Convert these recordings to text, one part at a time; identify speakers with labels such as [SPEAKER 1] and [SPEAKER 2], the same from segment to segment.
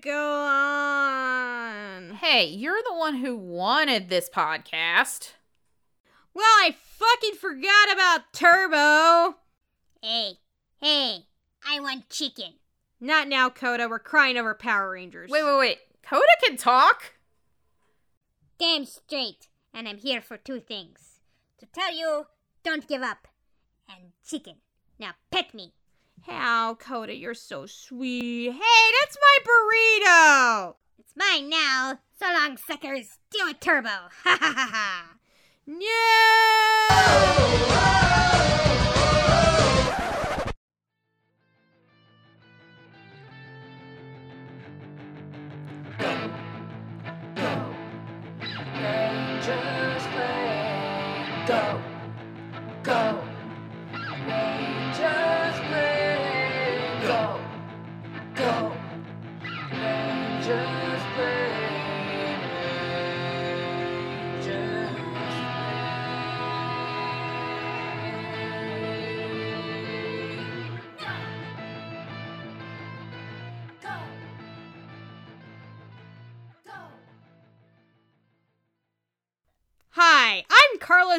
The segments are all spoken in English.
[SPEAKER 1] go on.
[SPEAKER 2] Hey, you're the one who wanted this podcast.
[SPEAKER 1] Well, I fucking forgot about Turbo.
[SPEAKER 3] Hey, hey, I want chicken.
[SPEAKER 1] Not now, Coda. We're crying over Power Rangers.
[SPEAKER 2] Wait, wait, wait. Coda can talk?
[SPEAKER 3] Damn straight. And I'm here for two things. To tell you, don't give up. And chicken. Now pet me.
[SPEAKER 1] How, Coda, you're so sweet. Hey, that's my burrito.
[SPEAKER 3] It's mine now. So long, suckers. Do a turbo. Ha ha ha ha.
[SPEAKER 1] No!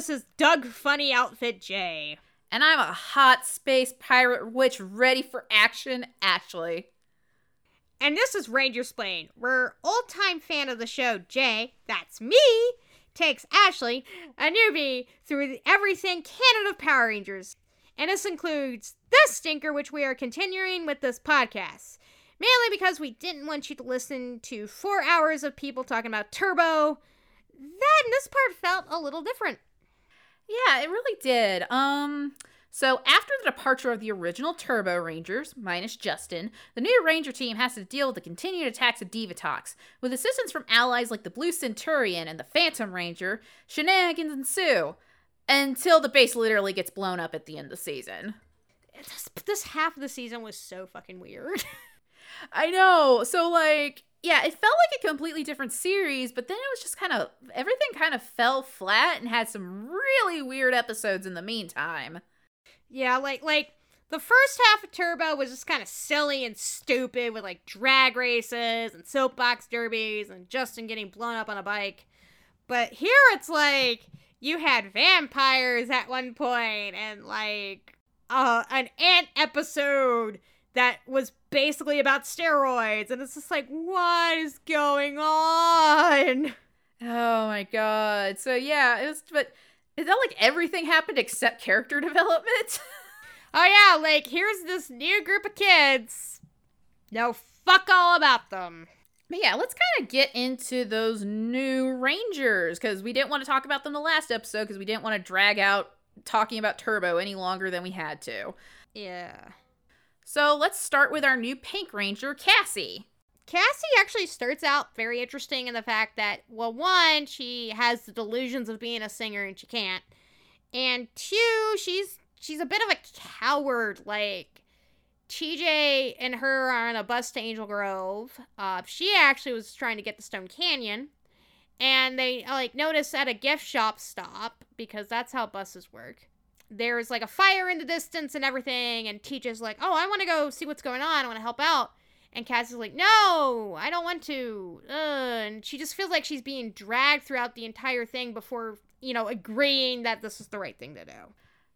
[SPEAKER 1] I'm Carlos's Doug Funnie Outfit J.
[SPEAKER 2] And I'm a hot space pirate witch ready for action, Ashley.
[SPEAKER 1] And this is Ranger Splain, where old time fan of the show, Jay, that's me, takes Ashley, a newbie, through the everything canon of Power Rangers. And this includes this stinker, which we are continuing with this podcast. Mainly because we didn't want you to listen to four hours of people talking about Turbo. Then this part felt a little different.
[SPEAKER 2] Yeah, it really did. Um, so after the departure of the original Turbo Rangers, minus Justin, the new Ranger team has to deal with the continued attacks of Divatox. With assistance from allies like the Blue Centurion and the Phantom Ranger, shenanigans ensue until the base literally gets blown up at the end of the season.
[SPEAKER 1] This, this half of the season was so fucking weird.
[SPEAKER 2] I know. So like, yeah, it felt like a completely different series, but then it was just kind of everything kind of fell flat and had some really weird episodes in the meantime.
[SPEAKER 1] Yeah, like like the first half of Turbo was just kind of silly and stupid with like drag races and soapbox derbies and Justin getting blown up on a bike. But here it's like you had vampires at one point and like uh an ant episode that was basically about steroids and it's just like what is going on?
[SPEAKER 2] Oh my god. So yeah, it was but it felt like everything happened except character development.
[SPEAKER 1] Oh yeah, like here's this new group of kids. No fuck all about them.
[SPEAKER 2] but yeah, let's kind of get into those new Rangers because we didn't want to talk about them the last episode because we didn't want to drag out talking about Turbo any longer than we had to.
[SPEAKER 1] Yeah.
[SPEAKER 2] So let's start with our new Pink Ranger, Cassie.
[SPEAKER 1] Cassie actually starts out very interesting in the fact that, well, one, she has the delusions of being a singer and she can't. And two, she's she's a bit of a coward. Like TJ and her are on a bus to Angel Grove. Uh, she actually was trying to get to Stone Canyon, and they like notice at a gift shop stop because that's how buses work. There's like a fire in the distance and everything, and TJ's like, "Oh, I want to go see what's going on. I want to help out." And Cassie's like, "No, I don't want to." And she just feels like she's being dragged throughout the entire thing before, you know, agreeing that this is the right thing to do.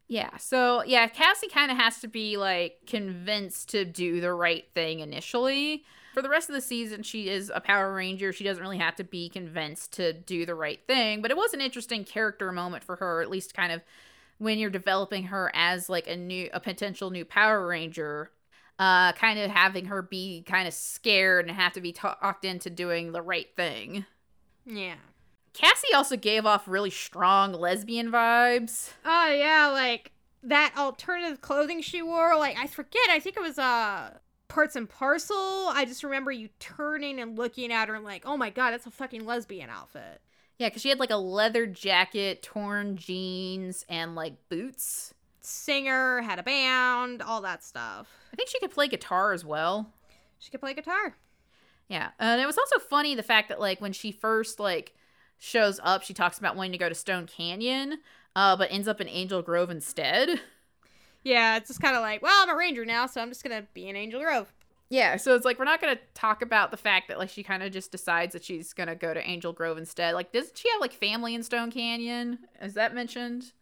[SPEAKER 2] Yeah, so yeah, Cassie kind of has to be like convinced to do the right thing initially. For the rest of the season, she is a Power Ranger. She doesn't really have to be convinced to do the right thing, but it was an interesting character moment for her, at least kind of when you're developing her as like a new a potential new Power Ranger. Uh, kind of having her be kind of scared and have to be talked into doing the right thing.
[SPEAKER 1] Yeah.
[SPEAKER 2] Cassie also gave off really strong lesbian vibes.
[SPEAKER 1] Oh yeah, like that alternative clothing she wore. Like I forget. I think it was uh parts and parcel. I just remember you turning and looking at her and like, oh my god, that's a fucking lesbian outfit.
[SPEAKER 2] Yeah, because she had like a leather jacket, torn jeans, and like boots.
[SPEAKER 1] Singer had a band, all that stuff.
[SPEAKER 2] I think she could play guitar as well.
[SPEAKER 1] She could play guitar.
[SPEAKER 2] Yeah, and it was also funny the fact that like when she first like shows up, she talks about wanting to go to Stone Canyon, uh, but ends up in Angel Grove instead.
[SPEAKER 1] Yeah, it's just kind of like, well, I'm a ranger now, so I'm just gonna be in Angel Grove.
[SPEAKER 2] Yeah, so it's like we're not gonna talk about the fact that like she kind of just decides that she's gonna go to Angel Grove instead. Like, doesn't she have like family in Stone Canyon? Is that mentioned?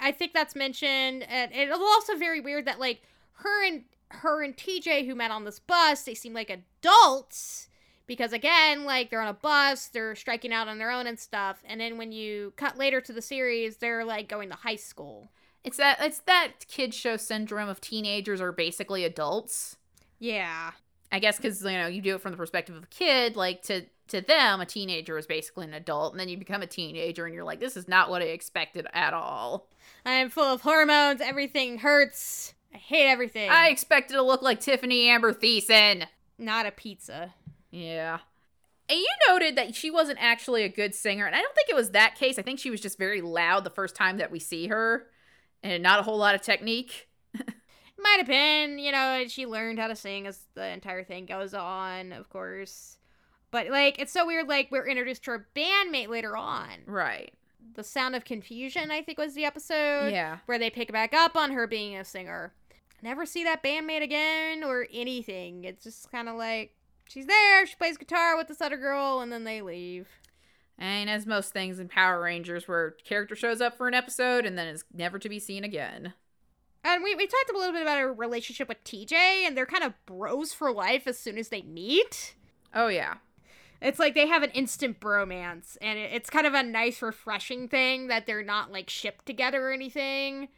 [SPEAKER 1] I think that's mentioned, and it's also very weird that like her and her and TJ who met on this bus, they seem like adults because again, like they're on a bus, they're striking out on their own and stuff, and then when you cut later to the series, they're like going to high school.
[SPEAKER 2] It's that it's that kid show syndrome of teenagers are basically adults.
[SPEAKER 1] Yeah.
[SPEAKER 2] I guess because you know you do it from the perspective of a kid, like to to them, a teenager is basically an adult, and then you become a teenager, and you're like, this is not what I expected at all.
[SPEAKER 1] I'm full of hormones, everything hurts. I hate everything.
[SPEAKER 2] I expected to look like Tiffani Amber Thiessen.
[SPEAKER 1] not a pizza.
[SPEAKER 2] Yeah. And you noted that she wasn't actually a good singer, and I don't think it was that case. I think she was just very loud the first time that we see her, and not a whole lot of technique.
[SPEAKER 1] Might have been, you know, she learned how to sing as the entire thing goes on, of course. But like, it's so weird. Like, we're introduced to her bandmate later on.
[SPEAKER 2] Right.
[SPEAKER 1] The Sound of Confusion, I think, was the episode
[SPEAKER 2] Yeah.
[SPEAKER 1] where they pick back up on her being a singer. Never see that bandmate again or anything. It's just kind of like she's there, she plays guitar with this other girl, and then they leave.
[SPEAKER 2] And as most things in Power Rangers, where character shows up for an episode and then is never to be seen again.
[SPEAKER 1] And we, we talked a little bit about her relationship with TJ, and they're kind of bros for life as soon as they meet.
[SPEAKER 2] Oh yeah.
[SPEAKER 1] It's like they have an instant bromance, and it, it's kind of a nice, refreshing thing that they're not like shipped together or anything.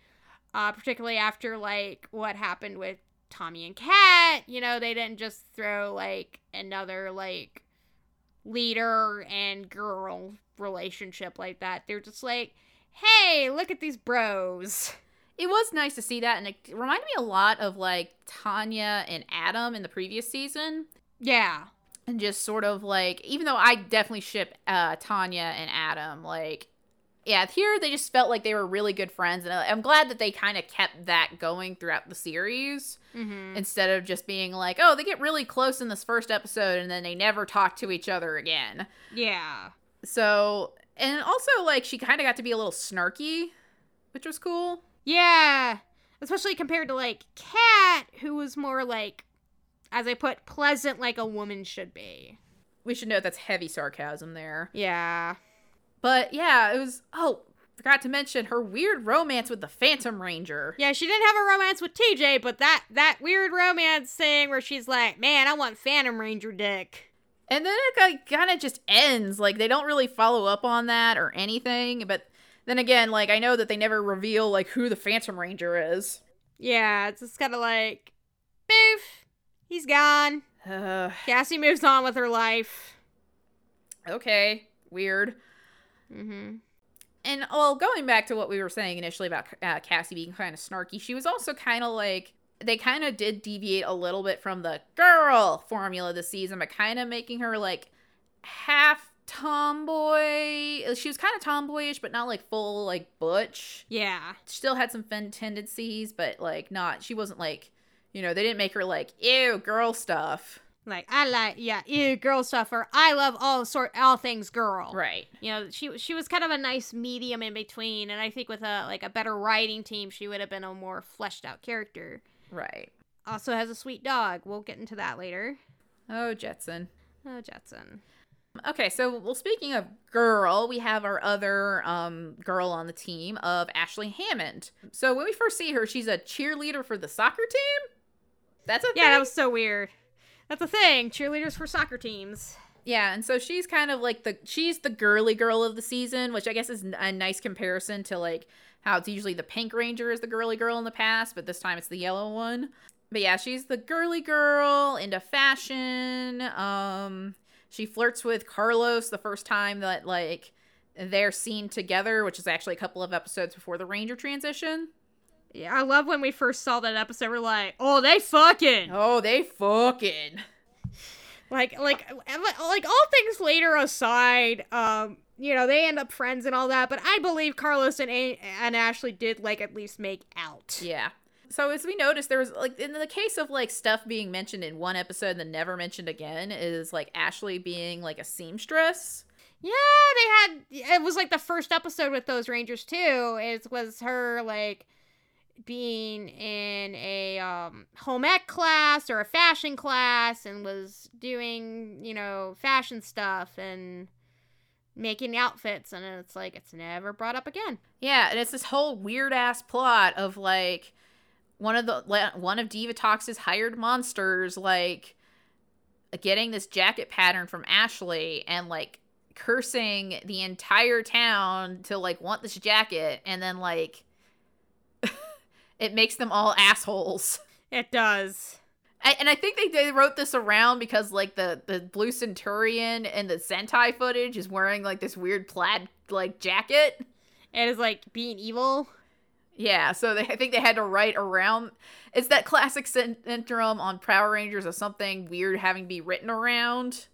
[SPEAKER 1] Uh, particularly after like what happened with Tommy and Kat. You know, they didn't just throw like another like leader and girl relationship like that. They're just like, hey, look at these bros.
[SPEAKER 2] It was nice to see that, and it reminded me a lot of like Tanya and Adam in the previous season.
[SPEAKER 1] Yeah.
[SPEAKER 2] and just sort of like even though I definitely ship uh Tanya and Adam like yeah here they just felt like they were really good friends and I- I'm glad that they kind of kept that going throughout the series
[SPEAKER 1] Mm-hmm.
[SPEAKER 2] instead of just being like oh they get really close in this first episode and then they never talk to each other again
[SPEAKER 1] Yeah.
[SPEAKER 2] so and also like she kind of got to be a little snarky which was cool
[SPEAKER 1] Yeah. Especially compared to like Kat, who was more like, as I put, pleasant like a woman should be.
[SPEAKER 2] we should note that's heavy sarcasm there
[SPEAKER 1] Yeah.
[SPEAKER 2] but yeah it was oh forgot to mention her weird romance with the Phantom Ranger
[SPEAKER 1] Yeah, she didn't have a romance with TJ, but that that weird romance thing where she's like, "Man, I want Phantom Ranger dick."
[SPEAKER 2] And then it like, kind of just ends. Like they don't really follow up on that or anything. But then again, like I know that they never reveal like who the Phantom Ranger is.
[SPEAKER 1] Yeah, it's just kind of like, boof, he's gone.
[SPEAKER 2] Uh,
[SPEAKER 1] Cassie moves on with her life.
[SPEAKER 2] okay, weird.
[SPEAKER 1] Mm-hmm.
[SPEAKER 2] And well, going back to what we were saying initially about uh, Cassie being kind of snarky, she was also kind of like they kind of did deviate a little bit from the girl formula this season, but kind of making her like half tomboy. Uh, she was kind of tomboyish, but not like full like butch.
[SPEAKER 1] Yeah.
[SPEAKER 2] still had some fun tendencies, but like not. She wasn't like, you know, they didn't make her like ew girl stuff.
[SPEAKER 1] Like I like yeah, ew, girl stuff or I love all sort all things girl.
[SPEAKER 2] Right.
[SPEAKER 1] You know, she she was kind of a nice medium in between, and I think with a like a better writing team, she would have been a more fleshed out character.
[SPEAKER 2] Right.
[SPEAKER 1] Also has a sweet dog. We'll get into that later.
[SPEAKER 2] Oh, Jetson.
[SPEAKER 1] Oh, Jetson.
[SPEAKER 2] Okay, so well, speaking of girl, we have our other um girl on the team of Ashley Hammond. So when we first see her, she's a cheerleader for the soccer team. That's a
[SPEAKER 1] Yeah,
[SPEAKER 2] thing?
[SPEAKER 1] that was so weird. That's a thing. Cheerleaders for soccer teams.
[SPEAKER 2] Yeah, and so she's kind of like the she's the girly girl of the season, which I guess is a nice comparison to like how it's usually the pink ranger is the girly girl in the past, but this time it's the yellow one. But yeah, she's the girly girl into fashion. Um she flirts with Carlos the first time that like they're seen together, which is actually a couple of episodes before the ranger transition.
[SPEAKER 1] Yeah, I love when we first saw that episode. We're like, oh, they fucking
[SPEAKER 2] Oh, they fucking.
[SPEAKER 1] like like like all things later aside. Um, you know, they end up friends and all that. But I believe Carlos and A- and Ashley did like at least make out.
[SPEAKER 2] Yeah. So as we noticed, there was like in the case of like stuff being mentioned in one episode and then never mentioned again is like Ashley being like a seamstress.
[SPEAKER 1] Yeah, they had. It was like the first episode with those Rangers too. It was her like being in a um, home ec class or a fashion class and was doing, you know, fashion stuff and making outfits. And it's like, it's never brought up again.
[SPEAKER 2] Yeah, and it's this whole weird ass plot of like one of the one of Diva Divatox's hired monsters like getting this jacket pattern from Ashley and like cursing the entire town to like want this jacket and then like it makes them all assholes.
[SPEAKER 1] It does.
[SPEAKER 2] I, and I think they, they wrote this around because like the the blue centurion and the Sentai footage is wearing like this weird plaid like jacket.
[SPEAKER 1] It is like being evil.
[SPEAKER 2] Yeah, so they, I think they had to write around. It's that classic syndrome on Power Rangers of something weird having to be written around.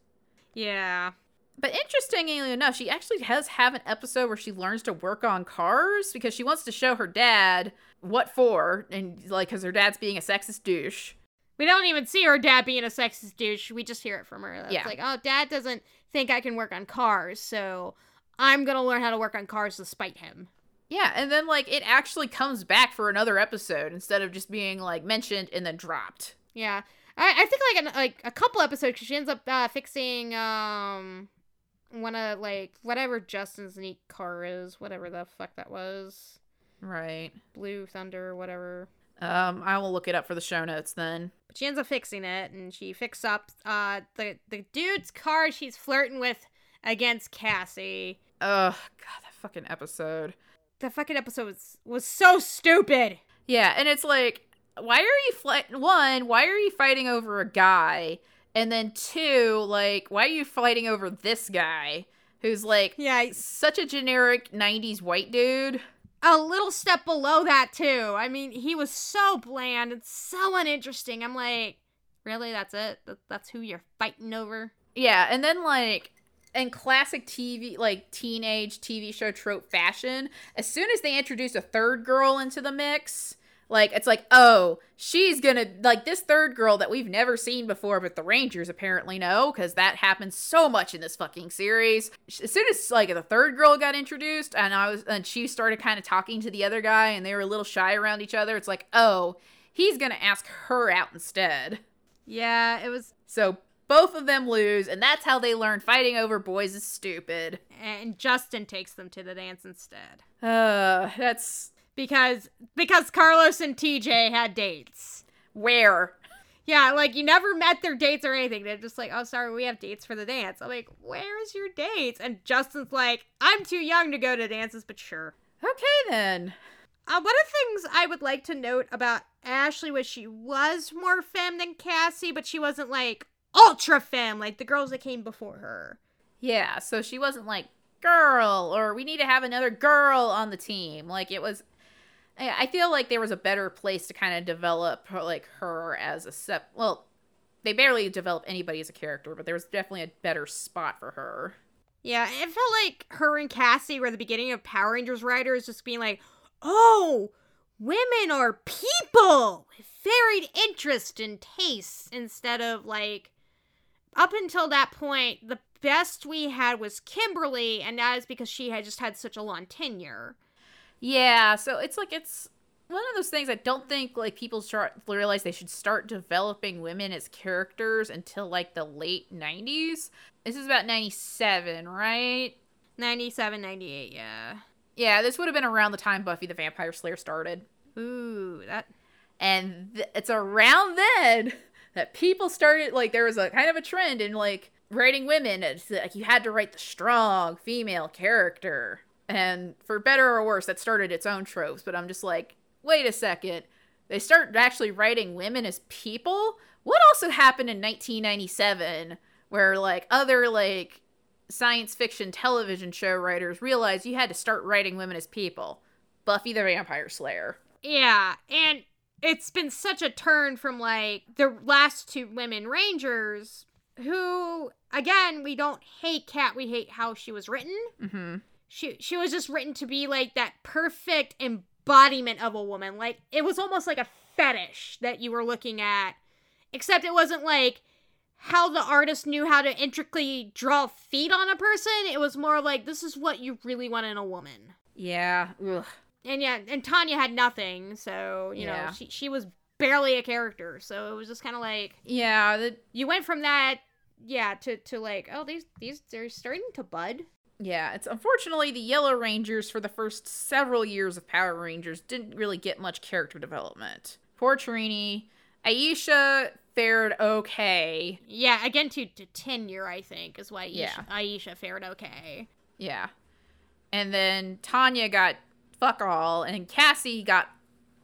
[SPEAKER 1] Yeah.
[SPEAKER 2] But interestingly enough, she actually does have an episode where she learns to work on cars because she wants to show her dad what for, and like because her dad's being a sexist douche.
[SPEAKER 1] We don't even see her dad being a sexist douche. We just hear it from her. It's
[SPEAKER 2] Yeah.
[SPEAKER 1] like, oh, dad doesn't think I can work on cars, so I'm gonna learn how to work on cars to spite him.
[SPEAKER 2] Yeah, and then like it actually comes back for another episode instead of just being like mentioned and then dropped.
[SPEAKER 1] Yeah, I, I think like an, like a couple episodes 'cause she ends up uh, fixing um one of like whatever Justin's neat car is, whatever the fuck that was,
[SPEAKER 2] Right.
[SPEAKER 1] Blue Thunder, whatever.
[SPEAKER 2] Um, I will look it up for the show notes then.
[SPEAKER 1] But she ends up fixing it, and she fixes up uh the the dude's car she's flirting with against Cassie.
[SPEAKER 2] Ugh, God, that fucking episode.
[SPEAKER 1] The fucking episode was, was so stupid.
[SPEAKER 2] Yeah, and it's like, why are you fight? One, why are you fighting over a guy? And then two, like, why are you fighting over this guy who's like
[SPEAKER 1] Yeah, it's
[SPEAKER 2] such a generic '90s white dude?
[SPEAKER 1] a little step below that too. I mean, he was so bland and so uninteresting. I'm like, really? That's it? That, that's who you're fighting over?
[SPEAKER 2] Yeah, and then like in classic TV, like teenage TV show trope fashion, as soon as they introduce a third girl into the mix, like it's like, oh, she's gonna like this third girl that we've never seen before, but the Rangers apparently know because that happens so much in this fucking series. As soon as like the third girl got introduced, and I was and she started kind of talking to the other guy, and they were a little shy around each other. It's like, oh, he's gonna ask her out instead.
[SPEAKER 1] Yeah, it was.
[SPEAKER 2] So both of them lose, and that's how they learn fighting over boys is stupid.
[SPEAKER 1] And Justin takes them to the dance instead
[SPEAKER 2] Uh, that's
[SPEAKER 1] because because Carlos and TJ had dates.
[SPEAKER 2] where.
[SPEAKER 1] Yeah, like you never met their dates or anything. They're just like, oh, sorry, we have dates for the dance. I'm like, where's your dates? And Justin's like, I'm too young to go to dances, but sure.
[SPEAKER 2] Okay then.
[SPEAKER 1] Uh, one of the things I would like to note about Ashley was she was more femme than Cassie, but she wasn't like ultra femme like the girls that came before her.
[SPEAKER 2] Yeah, so she wasn't like girl or we need to have another girl on the team. Like it was. I feel like there was a better place to kind of develop her, like her as a sep. Well, they barely develop anybody as a character, but there was definitely a better spot for her.
[SPEAKER 1] Yeah, it felt like her and Cassie were the beginning of Power Rangers writers just being like, oh, women are people with varied interests and tastes instead of like, up until that point, the best we had was Kimberly, and that is because she had just had such a long tenure.
[SPEAKER 2] Yeah, so it's like it's one of those things I don't think like people start realize they should start developing women as characters until like the late 90s. This is about 97, right?
[SPEAKER 1] 97, 98, yeah.
[SPEAKER 2] Yeah, this would have been around the time Buffy the Vampire Slayer started.
[SPEAKER 1] Ooh, that
[SPEAKER 2] And th- it's around then that people started like there was a kind of a trend in like writing women. It's like you had to write the strong female character. And for better or worse, that started its own tropes. But I'm just like, wait a second. They start actually writing women as people? What also happened in 1997 where like other like science fiction television show writers realized you had to start writing women as people? Buffy the Vampire Slayer.
[SPEAKER 1] Yeah, and it's been such a turn from like the last two women rangers who again, we don't hate Kat, we hate how she was written.
[SPEAKER 2] Mm-hmm.
[SPEAKER 1] She she was just written to be like that perfect embodiment of a woman. Like it was almost like a fetish that you were looking at. Except it wasn't like how the artist knew how to intricately draw feet on a person. It was more like this is what you really want in a woman.
[SPEAKER 2] Yeah. Ugh.
[SPEAKER 1] And yeah, and Tanya had nothing, so you
[SPEAKER 2] Yeah.
[SPEAKER 1] know she she was barely a character. So it was just kind of like
[SPEAKER 2] Yeah, the,
[SPEAKER 1] you went from that, yeah, to to like oh these these they're starting to bud.
[SPEAKER 2] yeah. It's unfortunately the Yellow Rangers for the first several years of Power Rangers didn't really get much character development. Poor Trini. Aisha fared okay.
[SPEAKER 1] Yeah, again to to tenure I think is why Aisha,
[SPEAKER 2] Yeah.
[SPEAKER 1] Aisha fared okay.
[SPEAKER 2] Yeah. And then Tanya got fuck all, and Cassie got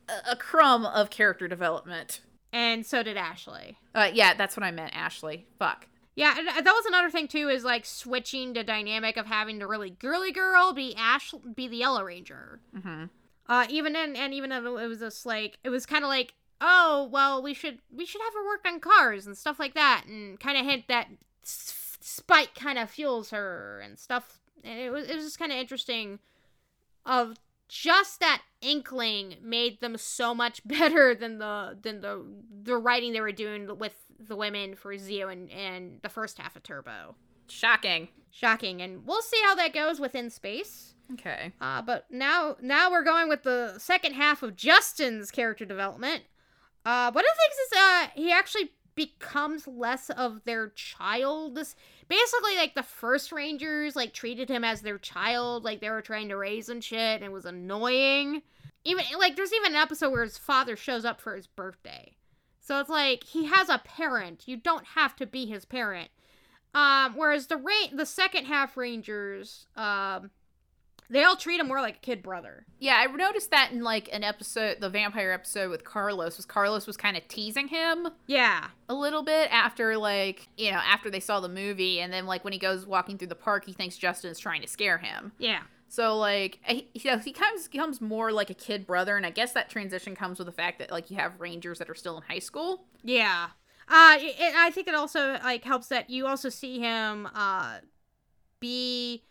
[SPEAKER 2] a, a crumb of character development.
[SPEAKER 1] And so did Ashley.
[SPEAKER 2] Uh, yeah, that's what I meant, Ashley. Fuck.
[SPEAKER 1] Yeah, and that was another thing too is like switching the dynamic of having to really girly girl be Ash be the Yellow Ranger.
[SPEAKER 2] Mm-hmm.
[SPEAKER 1] Uh, even in, and even though it was just like it was kind of like oh well we should we should have her work on cars and stuff like that and kind of hint that s- spite kind of fuels her and stuff. And it was it was just kind of interesting. Of just that inkling made them so much better than the than the the writing they were doing with the women for Zeo and and the first half of Turbo.
[SPEAKER 2] Shocking.
[SPEAKER 1] Shocking, and we'll see how that goes within space.
[SPEAKER 2] Okay.
[SPEAKER 1] Uh, but now now we're going with the second half of Justin's character development. Uh, one of the things is uh he actually becomes less of their child. Basically like the first Rangers like treated him as their child, like they were trying to raise and shit, and it was annoying. Even like there's even an episode where his father shows up for his birthday. So it's like he has a parent. You don't have to be his parent. Um, whereas the ra- the second half Rangers, um, they all treat him more like a kid brother.
[SPEAKER 2] Yeah, I noticed that in like an episode, the vampire episode with Carlos, was Carlos was kind of teasing him
[SPEAKER 1] Yeah,
[SPEAKER 2] a little bit after like you know after they saw the movie, and then like when he goes walking through the park, he thinks Justin is trying to scare him.
[SPEAKER 1] yeah,
[SPEAKER 2] So like he, you know, he comes becomes more like a kid brother, and I guess that transition comes with the fact that like you have Rangers that are still in high school.
[SPEAKER 1] yeah. Uh, it, it- I think it also like helps that you also see him uh be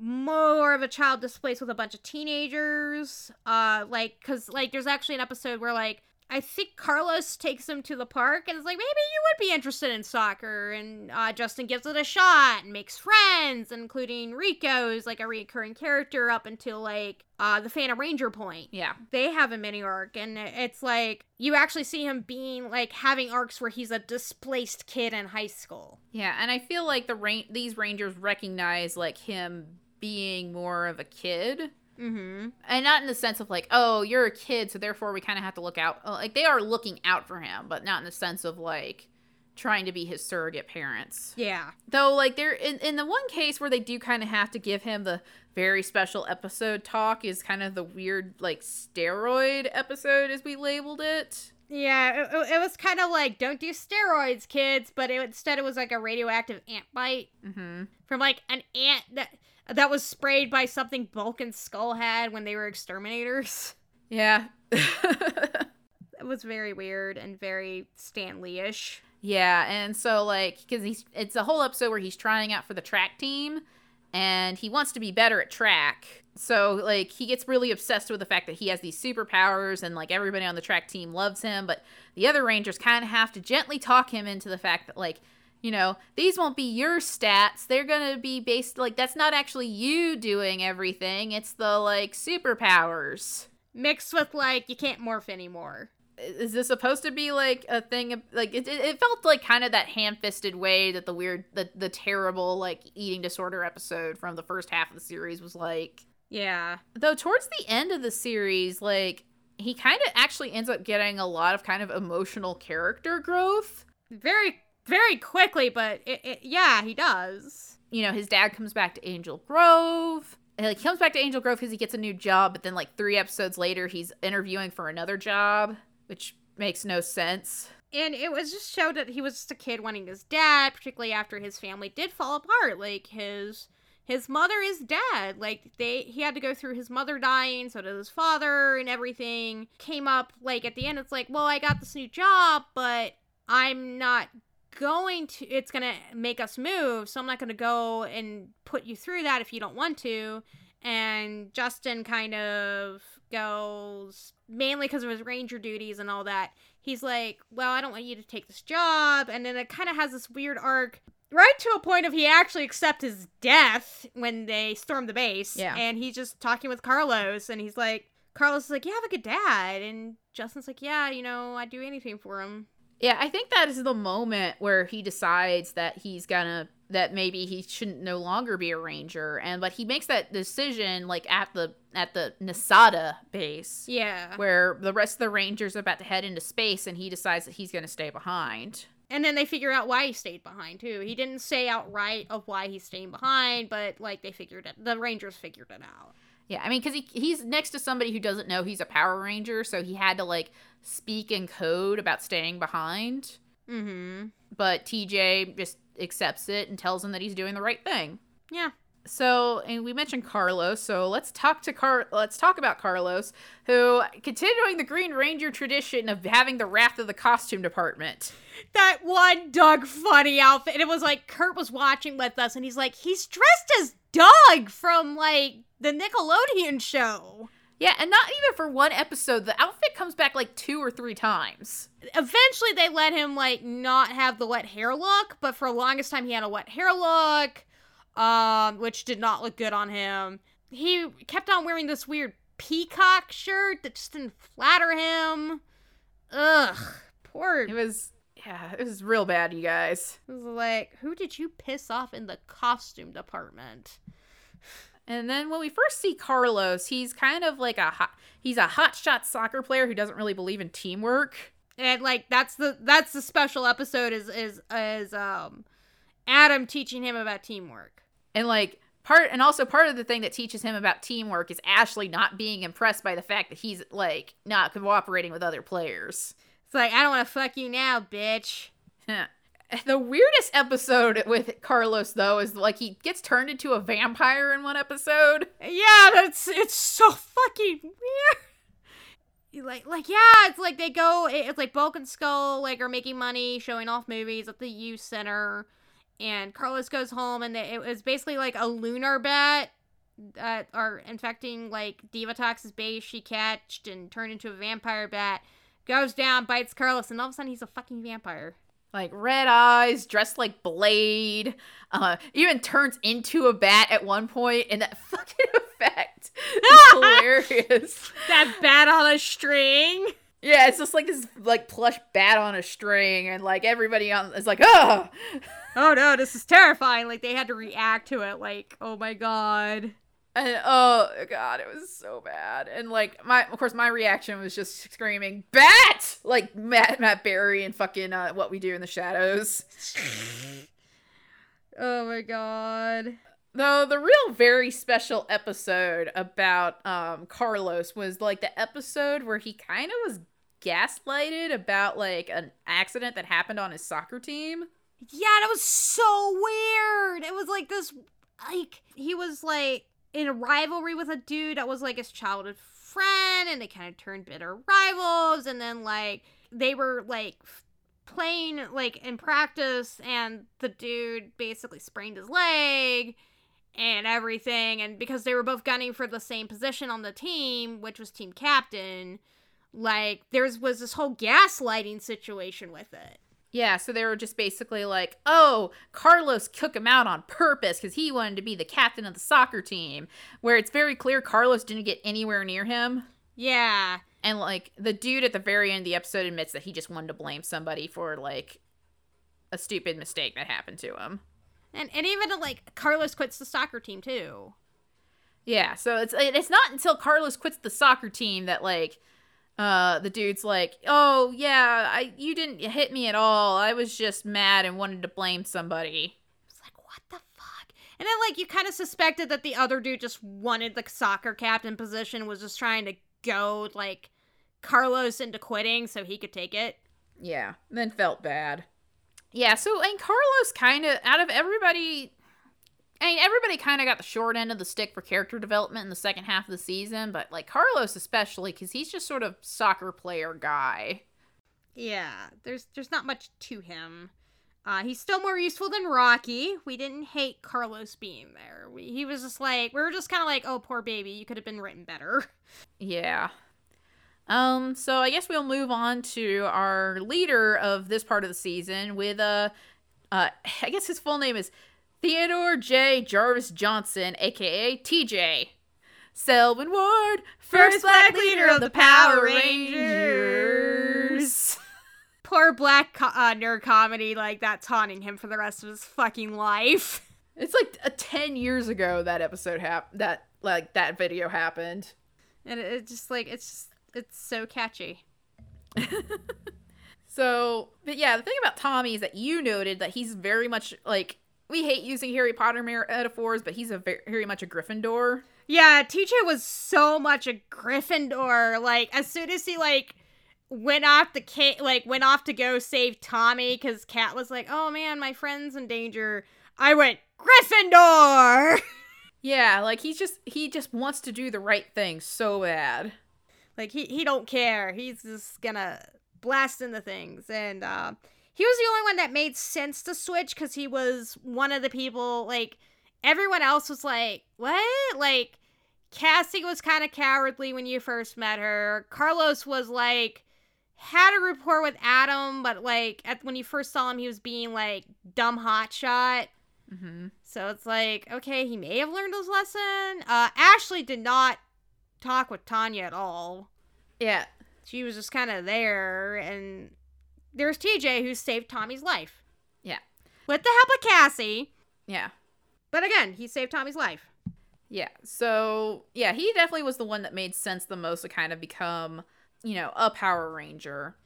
[SPEAKER 1] more of a child displaced with a bunch of teenagers. Uh, like because like there's actually an episode where like. I think Carlos takes him to the park and is like, maybe you would be interested in soccer. And uh, Justin gives it a shot and makes friends, including Rico, who's like a recurring character up until like uh, the Phantom Ranger point.
[SPEAKER 2] Yeah,
[SPEAKER 1] they have a mini arc and it's like you actually see him being like having arcs where he's a displaced kid in high school
[SPEAKER 2] yeah, and I feel like the ra- these Rangers recognize like him being more of a kid.
[SPEAKER 1] mm-hmm.
[SPEAKER 2] And not in the sense of like oh you're a kid so therefore we kind of have to look out uh, like they are looking out for him but not in the sense of like trying to be his surrogate parents.
[SPEAKER 1] Yeah.
[SPEAKER 2] Though like there in, in the one case where they do kind of have to give him the very special episode talk is kind of the weird like steroid episode as we labeled it.
[SPEAKER 1] Yeah it, it- it was kind of like don't do steroids kids but it, instead it was like a radioactive ant bite.
[SPEAKER 2] Mm-hmm.
[SPEAKER 1] From like an ant that that was sprayed by something bulk and skull had when they were exterminators
[SPEAKER 2] yeah
[SPEAKER 1] it was very weird and very stanley-ish
[SPEAKER 2] Yeah, and so like because he's it's a whole episode where he's trying out for the track team, and he wants to be better at track. So like he gets really obsessed with the fact that he has these superpowers, and like everybody on the track team loves him, but the other rangers kind of have to gently talk him into the fact that like. You know, these won't be your stats. They're going to be based like that's not actually you doing everything. It's the like superpowers.
[SPEAKER 1] mixed with like you can't morph anymore
[SPEAKER 2] is this supposed to be like a thing of- like it, it it felt like kind of that ham-fisted way that the weird the, the terrible like eating disorder episode from the first half of the series was like
[SPEAKER 1] yeah
[SPEAKER 2] though towards the end of the series like he kind of actually ends up getting a lot of kind of emotional character growth
[SPEAKER 1] very very quickly but it, it, yeah he does.
[SPEAKER 2] You know his dad comes back to angel grove. And, like he comes back to angel grove because he gets a new job but then like three episodes later he's interviewing for another job which makes no sense.
[SPEAKER 1] And it was just showed that he was just a kid wanting his dad particularly after his family did fall apart. Like his his mother is dead. Like they he had to go through his mother dying so did his father and everything came up. Like at the end it's like well i got this new job but i'm not going to it's gonna make us move so i'm not gonna go and put you through that if you don't want to. And justin kind of goes mainly because of his ranger duties and all that. He's like well i don't want you to take this job. And then it kind of has this weird arc right to a point of he actually accepts his death when they storm the base.
[SPEAKER 2] Yeah.
[SPEAKER 1] and he's just talking with carlos and he's like Carlos is like, "You have a good dad," and Justin's like, "Yeah, you know, I'd do anything for him."
[SPEAKER 2] Yeah, I think that is the moment where he decides that he's gonna that maybe he shouldn't no longer be a ranger, and but he makes that decision like at the at the NASADA base,
[SPEAKER 1] Yeah.
[SPEAKER 2] where the rest of the rangers are about to head into space, and he decides that he's gonna stay behind.
[SPEAKER 1] And then they figure out why he stayed behind too. He didn't say outright of why he's staying behind, but like they figured it. The Rangers figured it out.
[SPEAKER 2] Yeah, I mean, because he he's next to somebody who doesn't know he's a Power Ranger, so he had to like speak in code about staying behind.
[SPEAKER 1] Mm-hmm.
[SPEAKER 2] But TJ just accepts it and tells him that he's doing the right thing.
[SPEAKER 1] Yeah.
[SPEAKER 2] So, and we mentioned Carlos, so let's talk to Car. Let's talk about Carlos, who continuing the Green Ranger tradition of having the wrath of the costume department.
[SPEAKER 1] That one Doug Funnie outfit. And it was like Kurt was watching with us and he's like, he's dressed as Doug from like the Nickelodeon show.
[SPEAKER 2] Yeah, and not even for one episode. The outfit comes back like two or three times.
[SPEAKER 1] Eventually they let him like not have the wet hair look, but for the longest time he had a wet hair look, um, which did not look good on him. He kept on wearing this weird peacock shirt that just didn't flatter him. Ugh. Poor
[SPEAKER 2] It was, yeah, it was real bad, you guys.
[SPEAKER 1] It was like, who did you piss off in the costume department?
[SPEAKER 2] And then when we first see Carlos, he's kind of like a hot, he's a hotshot soccer player who doesn't really believe in teamwork.
[SPEAKER 1] And like that's the that's the special episode is is is um Adam teaching him about teamwork.
[SPEAKER 2] And like part and also part of the thing that teaches him about teamwork is Ashley not being impressed by the fact that he's like not cooperating with other players.
[SPEAKER 1] It's like I don't want to fuck you now, bitch.
[SPEAKER 2] the weirdest episode with Carlos though is like he gets turned into a vampire in one episode.
[SPEAKER 1] Yeah, that's it's so fucking weird. Like, like, yeah, it's like they go. It's like Bulk and Skull like are making money, showing off movies at the youth center, and Carlos goes home, and they, it was basically like a lunar bat that are infecting like Diva Divatox's base. She catched and turned into a vampire bat. Goes down, bites Carlos, and all of a sudden he's a fucking vampire.
[SPEAKER 2] Like red eyes, dressed like Blade, uh, even turns into a bat at one point, and that fucking effect is hilarious.
[SPEAKER 1] That bat on a string.
[SPEAKER 2] Yeah, it's just like this like plush bat on a string, and like everybody on is like, oh,
[SPEAKER 1] Oh no, this is terrifying. Like they had to react to it. Like, oh my god.
[SPEAKER 2] And oh god, it was so bad. And like my, of course, my reaction was just screaming, "Bat!" Like Matt, Matt Berry and fucking uh, what we do in the shadows.
[SPEAKER 1] Oh my god.
[SPEAKER 2] Though the real very special episode about um Carlos was like the episode where he kind of was gaslighted about like an accident that happened on his soccer team.
[SPEAKER 1] Yeah, that was so weird. It was like this like he was like in a rivalry with a dude that was like his childhood friend and they kind of turned bitter rivals and then like they were like playing like in practice and the dude basically sprained his leg and everything and because they were both gunning for the same position on the team which was team captain like there's was this whole gaslighting situation with it
[SPEAKER 2] Yeah, so they were just basically like, "Oh, Carlos took him out on purpose because he wanted to be the captain of the soccer team." Where it's very clear Carlos didn't get anywhere near him,
[SPEAKER 1] yeah
[SPEAKER 2] and like the dude at the very end of the episode admits that he just wanted to blame somebody for like a stupid mistake that happened to him.
[SPEAKER 1] And and even like Carlos quits the soccer team too.
[SPEAKER 2] Yeah, so it's it's not until Carlos quits the soccer team that like uh the dude's like, "Oh, yeah, I you didn't hit me at all. I was just mad and wanted to blame somebody."
[SPEAKER 1] It's like what the fuck? And then like you kind of suspected that the other dude just wanted the soccer captain position, was just trying to go like Carlos into quitting so he could take it.
[SPEAKER 2] Yeah, then felt bad. Yeah, so and Carlos kind of out of everybody I mean, everybody kind of got the short end of the stick for character development in the second half of the season, but like Carlos especially cuz he's just sort of soccer player guy.
[SPEAKER 1] Yeah, there's there's not much to him. Uh, he's still more useful than Rocky. We didn't hate Carlos being there. We, he was just like we were just kind of like, oh poor baby, you could have been written better.
[SPEAKER 2] Yeah. Um, so I guess we'll move on to our leader of this part of the season with uh uh I guess his full name is Theodore J. Jarvis Johnson, aka TJ. Selwyn Ward, first black leader of the Power Rangers.
[SPEAKER 1] Poor black co- uh, nerd comedy, like that's haunting him for the rest of his fucking life.
[SPEAKER 2] It's like a 10 years ago that episode happened, that, like, that video happened.
[SPEAKER 1] And it, it just like it's just it's so catchy.
[SPEAKER 2] So, but yeah, the thing about Tommy is that you noted that he's very much like we hate using Harry Potter metaphors, but he's a very, very much a Gryffindor.
[SPEAKER 1] Yeah, TJ was so much a Gryffindor. Like as soon as he like went off the ca- like went off to go save Tommy because Kat was like, "Oh man, my friend's in danger." I went Gryffindor.
[SPEAKER 2] Yeah, like he's just he just wants to do the right thing so bad.
[SPEAKER 1] like he he don't care. He's just gonna blast into things, and uh, he was the only one that made sense to switch because he was one of the people. Like everyone else was like, "What?" Like Cassie was kind of cowardly when you first met her. Carlos was like had a rapport with Adam, but like at when you first saw him, he was being like dumb hotshot.
[SPEAKER 2] Mm-hmm.
[SPEAKER 1] So it's like, okay, he may have learned his lesson. Uh, Ashley did not talk with Tanya at all.
[SPEAKER 2] Yeah,
[SPEAKER 1] She was just kind of there, and there's TJ who saved Tommy's life.
[SPEAKER 2] Yeah.
[SPEAKER 1] With the help of Cassie.
[SPEAKER 2] yeah,
[SPEAKER 1] But again, he saved Tommy's life.
[SPEAKER 2] yeah. So yeah, he definitely was the one that made sense the most to kind of become, you know, a Power Ranger.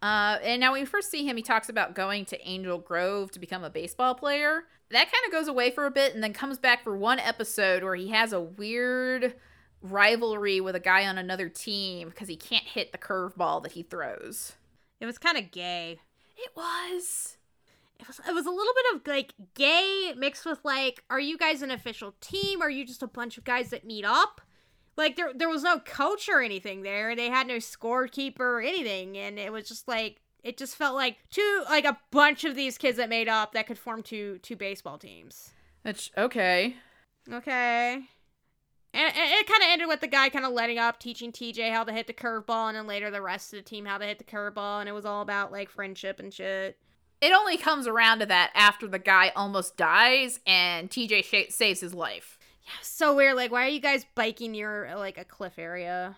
[SPEAKER 2] Uh, and now when we first see him, he talks about going to Angel Grove to become a baseball player. That kind of goes away for a bit and then comes back for one episode where he has a weird rivalry with a guy on another team because he can't hit the curveball that he throws.
[SPEAKER 1] It was kind of gay.
[SPEAKER 2] It was.
[SPEAKER 1] It was, it was a little bit of like gay mixed with like, are you guys an official team? Are you just a bunch of guys that meet up? Like there there was no coach or anything there. They had no scorekeeper or anything, and it was just like it just felt like two like a bunch of these kids that made up that could form two two baseball teams.
[SPEAKER 2] Which, okay.
[SPEAKER 1] Okay. And, and it kind of ended with the guy kind of letting up, teaching TJ how to hit the curveball, and then later the rest of the team how to hit the curveball, and it was all about like friendship and shit.
[SPEAKER 2] It only comes around to that after the guy almost dies and TJ sh- saves his life.
[SPEAKER 1] Yeah, so weird. Like, why are you guys biking near like a cliff area?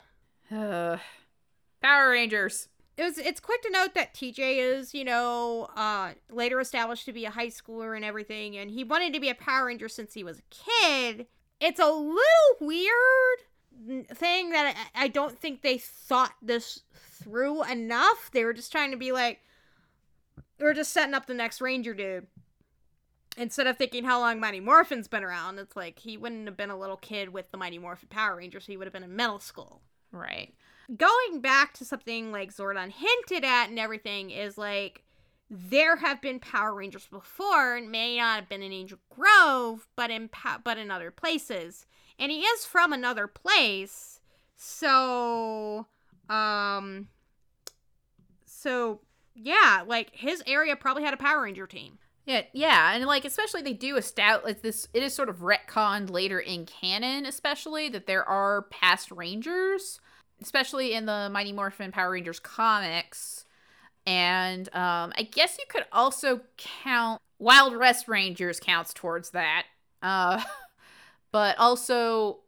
[SPEAKER 2] Power Rangers.
[SPEAKER 1] It was. It's quick to note that TJ is, you know, uh, later established to be a high schooler and everything, and he wanted to be a Power Ranger since he was a kid. It's a little weird thing that I, I don't think they thought this through enough. They were just trying to be like, we're just setting up the next Ranger dude. Instead of thinking how long Mighty Morphin's been around, it's like he wouldn't have been a little kid with the Mighty Morphin Power Rangers. He would have been in middle school
[SPEAKER 2] Right.
[SPEAKER 1] going back to something like Zordon hinted at and everything is like there have been Power Rangers before and may not have been in Angel Grove, but in pa- but in other places. And he is from another place, so um, so yeah, like his area probably had a Power Ranger team.
[SPEAKER 2] Yeah, yeah, and like especially they do establish like this. It is sort of retconned later in canon, especially that there are past Rangers, especially in the Mighty Morphin Power Rangers comics. And um, I guess you could also count Wild West Rangers counts towards that. Uh, but also,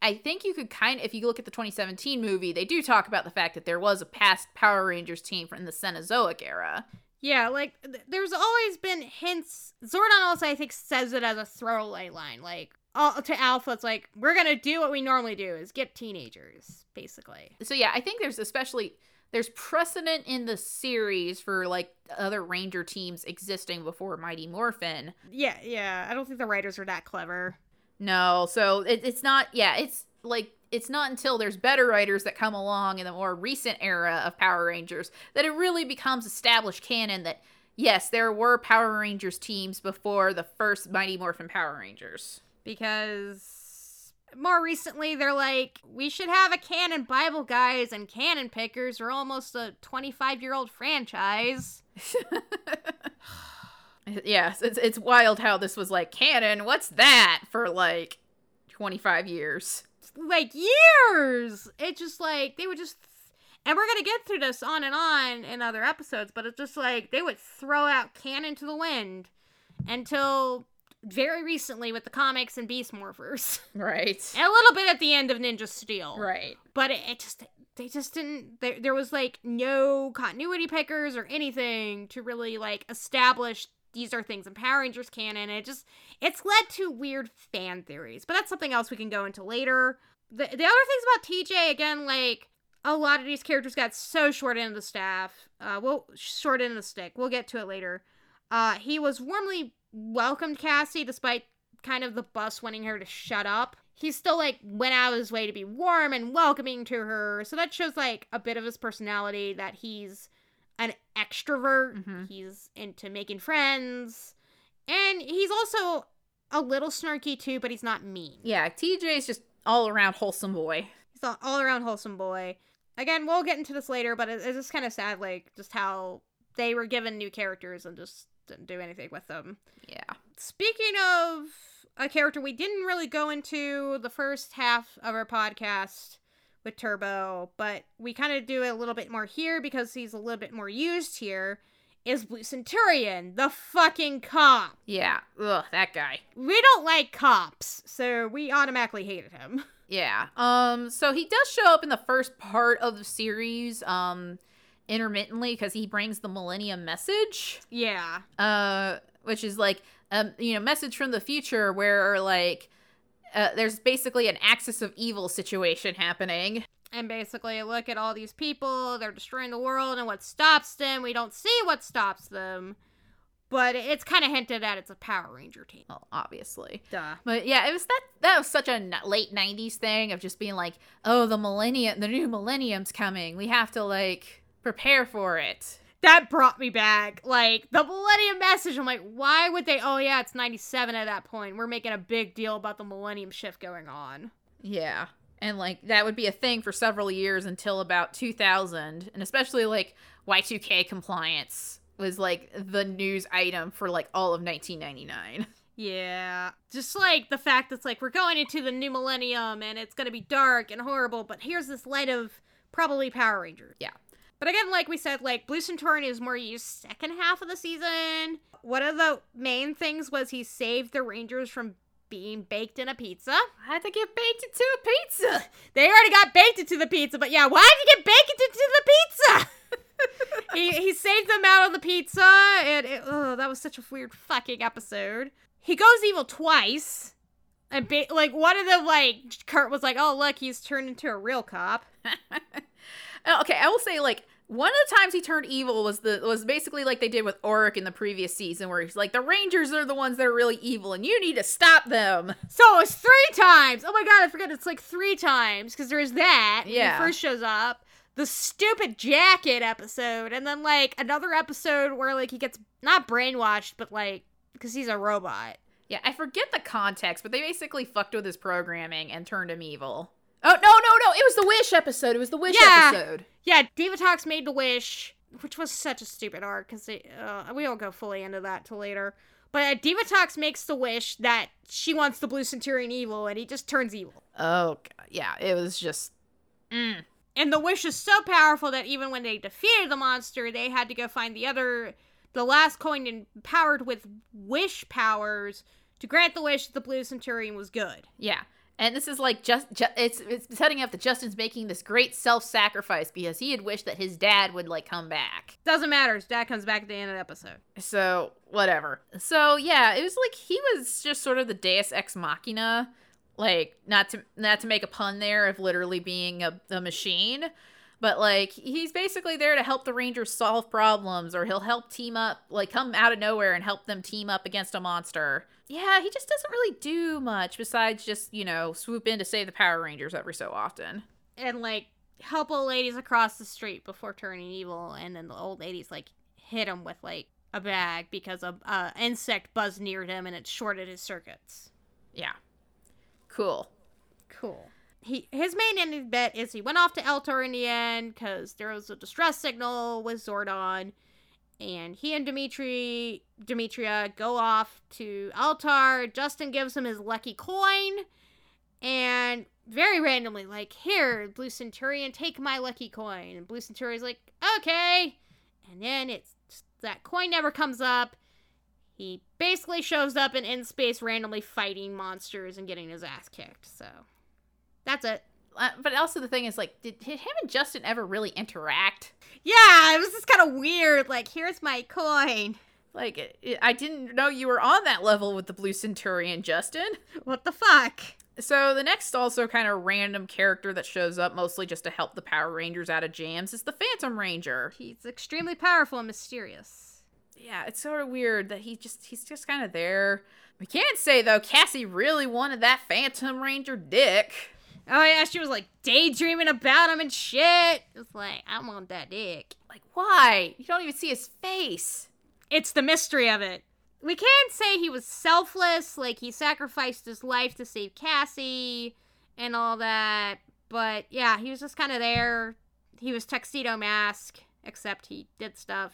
[SPEAKER 2] I think you could kind of, if you look at the 2017 movie, they do talk about the fact that there was a past Power Rangers team from the Cenozoic era.
[SPEAKER 1] Yeah, like th- there's always been hints. Zordon also, I think, says it as a throwaway line. Like uh, to Alpha, it's like we're gonna do what we normally do: is get teenagers, basically.
[SPEAKER 2] so yeah, I think there's especially there's precedent in the series for like other Ranger teams existing before Mighty Morphin.
[SPEAKER 1] Yeah, yeah. I don't think the writers are that clever.
[SPEAKER 2] No, so it, it's not. Yeah, it's like it's not until there's better writers that come along in the more recent era of Power Rangers that it really becomes established canon that yes, there were Power Rangers teams before the first Mighty Morphin Power Rangers.
[SPEAKER 1] because more recently they're like we should have a canon bible guys and canon pickers are almost a 25 year old franchise
[SPEAKER 2] yes, it's it's wild how this was like canon. What's that for like 25 years?
[SPEAKER 1] like years it's just like they would just and we're gonna get through this on and on in other episodes but it's just like they would throw out canon to the wind until very recently with the comics and Beast Morphers,
[SPEAKER 2] Right.
[SPEAKER 1] and a little bit at the end of Ninja Steel.
[SPEAKER 2] Right.
[SPEAKER 1] But it, it just they just didn't. There, there was like no continuity pickers or anything to really like establish these are things in Power Rangers canon. It just it's led to weird fan theories, but that's something else we can go into later. The the other things about TJ again, like a lot of these characters got so short of the staff. Uh, well, short of the stick. We'll get to it later. Uh, he was warmly welcomed Cassie despite kind of the bus wanting her to shut up. He still like went out of his way to be warm and welcoming to her. So that shows like a bit of his personality that he's an extrovert.
[SPEAKER 2] Mhm.
[SPEAKER 1] He's into making friends. And he's also a little snarky too, but he's not mean.
[SPEAKER 2] Yeah, TJ's just all around wholesome boy.
[SPEAKER 1] He's an all around wholesome boy. Again, we'll get into this later, but it's just kind of sad, like just how they were given new characters and just didn't do anything with them.
[SPEAKER 2] Yeah.
[SPEAKER 1] Speaking of a character we didn't really go into the first half of our podcast with Turbo, but we kind of do it a little bit more here because he's a little bit more used here. Is Blue Centurion, the fucking cop.
[SPEAKER 2] Yeah. Ugh, that guy.
[SPEAKER 1] We don't like cops, so we automatically hated him.
[SPEAKER 2] Yeah. Um so he does show up in the first part of the series um intermittently because he brings the Millennium message.
[SPEAKER 1] Yeah.
[SPEAKER 2] Uh which is like um you know message from the future where like uh, there's basically an axis of evil situation happening.
[SPEAKER 1] And basically, look at all these people, they're destroying the world, and what stops them? We don't see what stops them. But it's kind of hinted at it's a Power Ranger team.
[SPEAKER 2] Well, obviously.
[SPEAKER 1] Duh.
[SPEAKER 2] But yeah, it was that that was such a late '90s thing of just being like, "Oh, the millennium, the new millennium's coming. We have to like prepare for it."
[SPEAKER 1] That brought me back. Like, the Millennium Message, I'm like, why would they? Oh, yeah, it's 97 at that point. We're making a big deal about the Millennium Shift going on.
[SPEAKER 2] Yeah. And like that would be a thing for several years until about 2000, and especially like Y2K compliance was like the news item for like all of 1999.
[SPEAKER 1] Yeah. Just like the fact that's like, we're going into the new millennium and it's going to be dark and horrible, but here's this light of probably Power Rangers.
[SPEAKER 2] Yeah.
[SPEAKER 1] But again, like we said, like Blue Centurion is more used second half of the season. One of the main things was he saved the Rangers from being baked in a pizza.
[SPEAKER 2] I had to get baked into a pizza.
[SPEAKER 1] They already got baked into the pizza, but yeah, why did you get baked into the pizza? he he saved them out of the pizza, and it, oh, that was such a weird fucking episode. He goes evil twice, and ba- like one of them, like Kurt was like, "Oh look, he's turned into a real cop."
[SPEAKER 2] Oh, okay, I will say like one of the times he turned evil was the was basically like they did with Auric in the previous season, where he's like, the Rangers are the ones that are really evil, and you need to stop them.
[SPEAKER 1] So it's three times. Oh my god, I forget. It's like three times because there's that. when
[SPEAKER 2] Yeah.
[SPEAKER 1] he first shows up. The stupid jacket episode, and then like another episode where like he gets not brainwashed, but like because he's a robot.
[SPEAKER 2] Yeah, I forget the context, but they basically fucked with his programming and turned him evil. Oh no, no, no! It was the Wish episode. It was the Wish
[SPEAKER 1] Yeah.
[SPEAKER 2] episode.
[SPEAKER 1] Yeah, Divatox made the wish, which was such a stupid arc because uh, we won't go fully into that till later. But uh, Divatox makes the wish that she wants the Blue Centurion evil, and he just turns evil.
[SPEAKER 2] Oh god, yeah, it was just. Mm.
[SPEAKER 1] And the wish is so powerful that even when they defeated the monster, they had to go find the other, the last coin empowered with wish powers to grant the wish that the Blue Centurion was good.
[SPEAKER 2] Yeah. And this is like just, ju- it's it's setting up that Justin's making this great self-sacrifice because he had wished that his dad would like come back.
[SPEAKER 1] Doesn't matter. His dad comes back at the end of the episode.
[SPEAKER 2] So, whatever. So, yeah, it was like he was just sort of the deus ex machina, like not to not to make a pun there of literally being a, a machine, but like he's basically there to help the Rangers solve problems or he'll help team up, like come out of nowhere and help them team up against a monster. Yeah, he just doesn't really do much besides just, you know, swoop in to save the Power Rangers every so often.
[SPEAKER 1] and like help old ladies across the street before turning evil and then the old ladies like hit him with like a bag because a, a insect buzzed near him and it shorted his circuits
[SPEAKER 2] Yeah. Cool.
[SPEAKER 1] cool he his main ending bet is he went off to Eltar in the end because there was a distress signal with Zordon, and he and Dimitri Dimitria go off to Eltar. Justin gives him his lucky coin, and very randomly, like, here, Blue Centurion, take my lucky coin. And Blue Centurion's like, okay. And then it's that coin never comes up. He basically shows up in in space randomly fighting monsters and getting his ass kicked. So that's it.
[SPEAKER 2] Uh, but also the thing is like, did, did him and Justin ever really interact?
[SPEAKER 1] Yeah, it was just kind of weird. Like, here's my coin.
[SPEAKER 2] Like, it, it- I didn't know you were on that level with the Blue Centurion, Justin.
[SPEAKER 1] What the fuck?
[SPEAKER 2] So the next also kind of random character that shows up mostly just to help the Power Rangers out of jams is the Phantom Ranger.
[SPEAKER 1] He's extremely powerful and mysterious.
[SPEAKER 2] Yeah, it's sort of weird that he just he's just kind of there. We can't say though Cassie really wanted that Phantom Ranger dick.
[SPEAKER 1] Oh yeah, she was like daydreaming about him and shit. It's like I want that dick.
[SPEAKER 2] Like why? You don't even see his face.
[SPEAKER 1] It's the mystery of it. We can't say he was selfless, like he sacrificed his life to save Cassie and all that. But yeah, he was just kind of there. He was tuxedo mask, except he did stuff.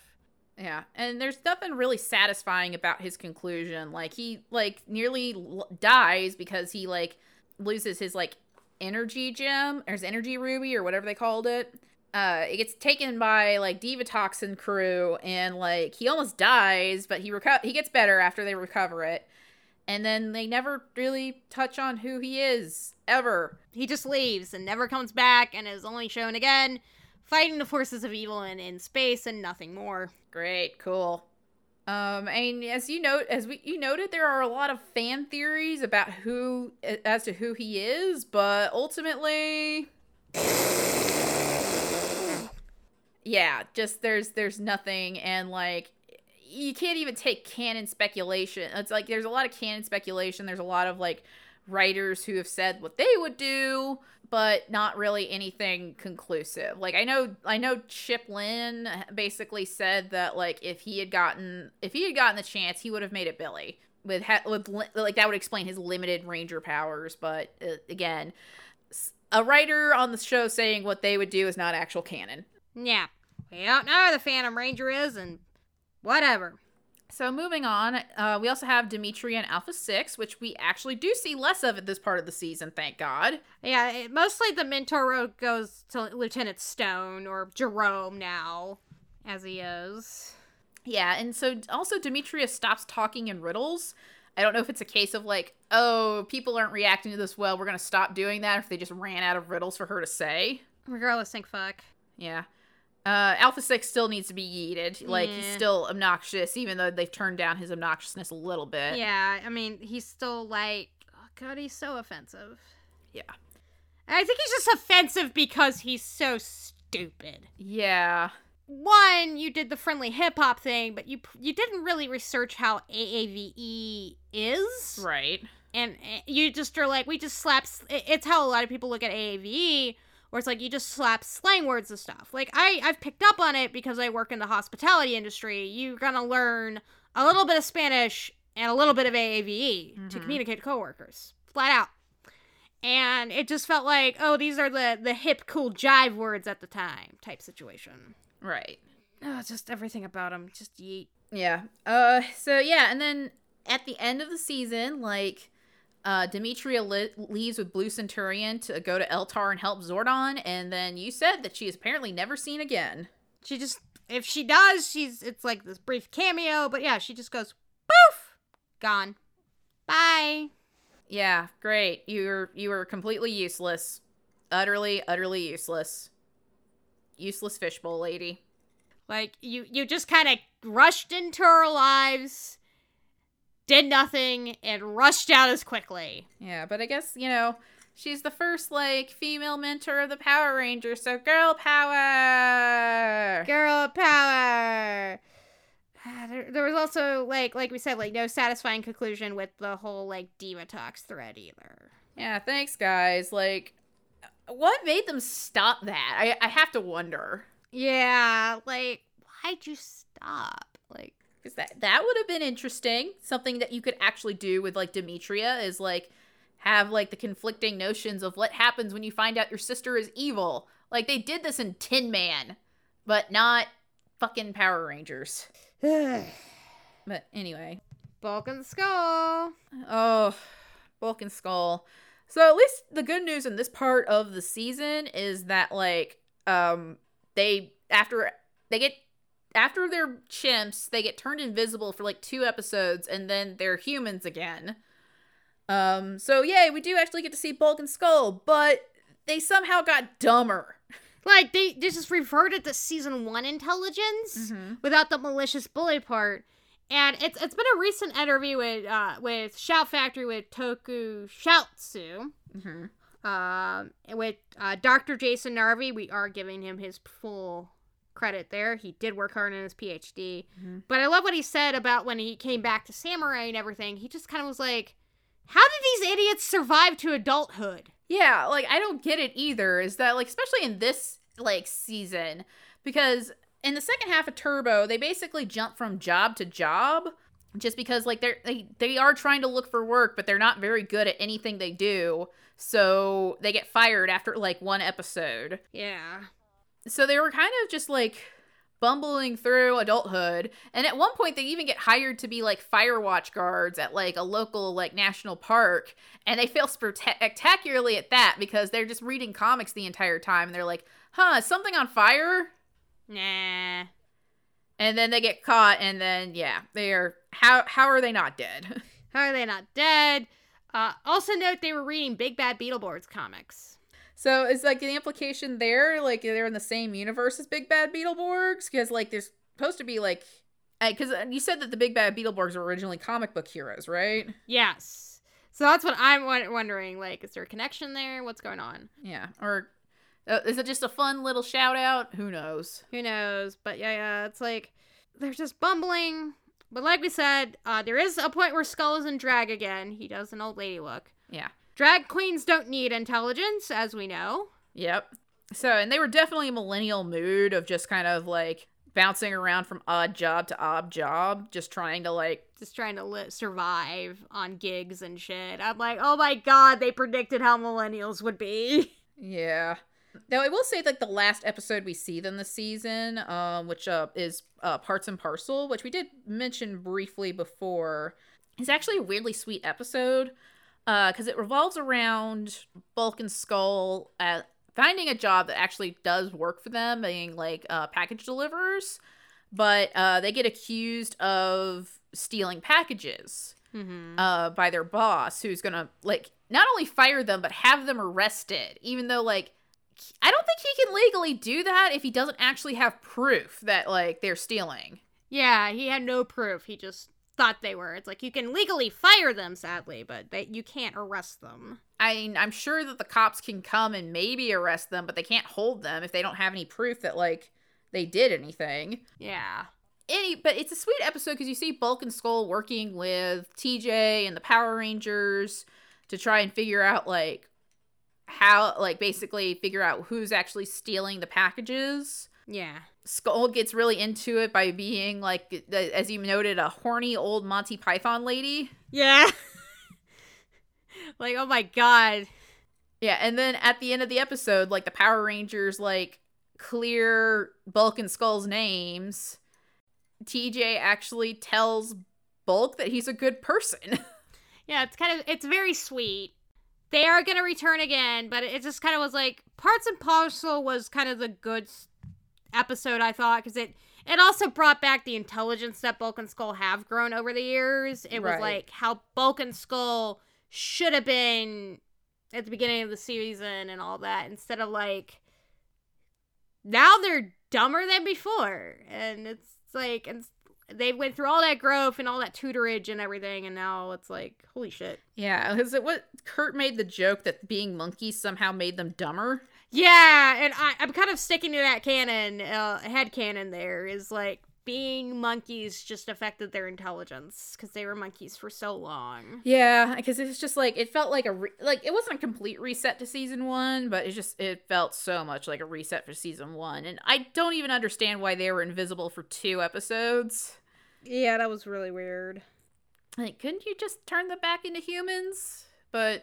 [SPEAKER 2] Yeah, and there's nothing really satisfying about his conclusion. Like he like nearly l- dies because he like loses his like energy gem or his energy ruby or whatever they called it. Uh, it gets taken by like Diva Toxin crew, and like he almost dies, but he reco- he gets better after they recover it. And then they never really touch on who he is ever.
[SPEAKER 1] He just leaves and never comes back and is only shown again fighting the forces of evil and in space and nothing more.
[SPEAKER 2] Great, cool. Um, and as you note, as we you noted, there are a lot of fan theories about who, as to who he is, but ultimately, yeah, just there's there's nothing, and like you can't even take canon speculation. It's like there's a lot of canon speculation. There's a lot of like writers who have said what they would do, but not really anything conclusive. Like I know I know Chip Lynn basically said that like if he had gotten if he had gotten the chance, he would have made it Billy. With with li- like that would explain his limited ranger powers, but uh, again, a writer on the show saying what they would do is not actual canon.
[SPEAKER 1] Yeah. We don't know who the Phantom Ranger is and whatever.
[SPEAKER 2] So moving on, uh, we also have Dimitri and Alpha Six, which we actually do see less of at this part of the season. Thank God.
[SPEAKER 1] Yeah, it, mostly the mentor road goes to Lieutenant Stone or Jerome now, as he is.
[SPEAKER 2] Yeah, and so also Demetrius stops talking in riddles. I don't know if it's a case of like, oh, people aren't reacting to this well, we're gonna stop doing that, if they just ran out of riddles for her to say.
[SPEAKER 1] Regardless, think fuck.
[SPEAKER 2] Yeah. Uh, Alpha Six still needs to be yeeted. Like he's still obnoxious, even though they've turned down his obnoxiousness a little bit.
[SPEAKER 1] Yeah, I mean, he's still like, oh god, he's so offensive.
[SPEAKER 2] Yeah.
[SPEAKER 1] And I think he's just offensive because he's so stupid.
[SPEAKER 2] Yeah.
[SPEAKER 1] One, you did the friendly hip hop thing, but you you didn't really research how AAVE is.
[SPEAKER 2] Right.
[SPEAKER 1] and uh, you just are like we just slaps. it's how a lot of people look at AAVE where it's like you just slap slang words and stuff like I I've picked up on it because I work in the hospitality industry you're gonna learn a little bit of Spanish and a little bit of AAVE to
[SPEAKER 2] Mhm.
[SPEAKER 1] communicate to coworkers flat out and it just felt like oh these are the the hip cool jive words at the time type situation
[SPEAKER 2] Right.
[SPEAKER 1] oh just everything about him just yeet
[SPEAKER 2] Yeah. Uh. So yeah, and then at the end of the season, like, uh, Dimitria li- leaves with Blue Centurion to go to Eltar and help Zordon, and then you said that she is apparently never seen again.
[SPEAKER 1] She just if she does, she's it's like this brief cameo, but yeah, she just goes poof, gone. Bye.
[SPEAKER 2] Yeah. Great. You're you were completely useless. Utterly, utterly useless. Useless fishbowl lady.
[SPEAKER 1] Like you you just kind of rushed into our lives, did nothing and rushed out as quickly.
[SPEAKER 2] Yeah, but I guess you know she's the first like female mentor of the Power Rangers, so girl power.
[SPEAKER 1] Girl power. Ah, There, there was also like like we said like no satisfying conclusion with the whole like Divatox thread either.
[SPEAKER 2] Yeah, thanks, guys. Like, what made them stop that? I, I have to wonder.
[SPEAKER 1] Yeah, like why'd you stop? Like
[SPEAKER 2] Because that, that would have been interesting. Something that you could actually do with, like, Dimitria is, like, have, like, the conflicting notions of what happens when you find out your sister is evil. Like, they did this in Tin Man, but not fucking Power Rangers. But anyway.
[SPEAKER 1] Bulk and skull.
[SPEAKER 2] Oh, Bulk and Skull. So at least the good news in this part of the season is that like um they after they get after they're chimps, they get turned invisible for like two episodes, and then they're humans again. Um, so yay, we do actually get to see Bulk and Skull, but they somehow got dumber.
[SPEAKER 1] Like they, they just reverted to season one intelligence without the malicious bully part. And it's it's been a recent interview with uh with Shout Factory with Toku Shoutsu.
[SPEAKER 2] Mhm.
[SPEAKER 1] Um with uh Dr. Jason Narvy, we are giving him his full credit there. He did work hard on his PhD.
[SPEAKER 2] Mhm.
[SPEAKER 1] But I love what he said about when he came back to Samurai and everything. He just kind of was like, How did these idiots survive to adulthood?
[SPEAKER 2] Yeah, like I don't get it either. Is that like especially in this like season because in the second half of Turbo, they basically jump from job to job just because like they're they, they are trying to look for work, but they're not very good at anything they do. So they get fired after like one episode.
[SPEAKER 1] Yeah.
[SPEAKER 2] So they were kind of just like bumbling through adulthood. And at one point they even get hired to be like fire watch guards at like a local like national park. And they fail spectacularly at that because they're just reading comics the entire time. And they're like, huh, something on fire?
[SPEAKER 1] Nah.
[SPEAKER 2] And then they get caught and then yeah, they are how how are they not dead?
[SPEAKER 1] How are they not dead? Uh, also note they were reading Big Bad Beetleborgs comics.
[SPEAKER 2] So is like the implication there, like they're in the same universe as Big Bad Beetleborgs? Because like there's supposed to be like, because you said that the Big Bad Beetleborgs were originally comic book heroes, right?
[SPEAKER 1] Yes. So that's what I'm won- wondering. Like, is there a connection there? What's going on?
[SPEAKER 2] Yeah. Or uh, is it just a fun little shout out? Who knows?
[SPEAKER 1] Who knows? But yeah, yeah, it's like they're just bumbling. But like we said, uh, there is a point where Skull is in drag again. He does an old lady look.
[SPEAKER 2] Yeah.
[SPEAKER 1] Drag queens don't need intelligence, as we know.
[SPEAKER 2] Yep. So and they were definitely a millennial mood of just kind of like bouncing around from odd job to odd job, just trying to like
[SPEAKER 1] Just trying to li- survive on gigs and shit. I'm like, oh my god, they predicted how millennials would be.
[SPEAKER 2] Yeah. Now I will say like the last episode we see them this season, um, which uh, is uh, Parts and Parcel, which we did mention briefly before, is actually a weirdly sweet episode because it revolves around Bulk and Skull at finding a job that actually does work for them, being like uh, package deliverers, but uh, they get accused of stealing packages
[SPEAKER 1] Mm-hmm.
[SPEAKER 2] uh by their boss who's gonna like not only fire them but have them arrested even though like i don't think he can legally do that if he doesn't actually have proof that like they're stealing
[SPEAKER 1] Yeah, he had no proof. He just thought they were. It's like you can legally fire them, sadly, but they, you can't arrest them.
[SPEAKER 2] i mean i'm sure that the cops can come and maybe arrest them but they can't hold them if they don't have any proof that like they did anything
[SPEAKER 1] Yeah.
[SPEAKER 2] any but it's a sweet episode because you see bulk and skull working with tj and the power rangers to try and figure out like how like basically figure out who's actually stealing the packages
[SPEAKER 1] Yeah.
[SPEAKER 2] skull gets really into it by being like as you noted a horny old monty python lady
[SPEAKER 1] Yeah. like, oh my god.
[SPEAKER 2] yeah and then at the end of the episode like the power rangers like clear bulk and skull's names tj actually tells bulk that he's a good person
[SPEAKER 1] Yeah, it's kind of it's very sweet. They are gonna return again, but it just kind of was like parts and parcel was kind of the good episode I thought because it it also brought back the intelligence that Bulk and Skull have grown over the years. It was
[SPEAKER 2] Right.
[SPEAKER 1] like how Bulk and Skull should have been at the beginning of the season and all that instead of like now they're dumber than before and it's like and they went through all that growth and all that tutorage and everything and now it's like holy shit
[SPEAKER 2] Yeah, is it what Kurt made the joke that being monkeys somehow made them dumber?
[SPEAKER 1] Yeah and I, i'm kind of sticking to that canon uh, head canon there is like being monkeys just affected their intelligence because they were monkeys for so long
[SPEAKER 2] Yeah, because it's just like it felt like a re- like it wasn't a complete reset to season one, but it just it felt so much like a reset for season one, and I don't even understand why they were invisible for two episodes.
[SPEAKER 1] yeah that was really weird
[SPEAKER 2] Like, couldn't you just turn them back into humans? But,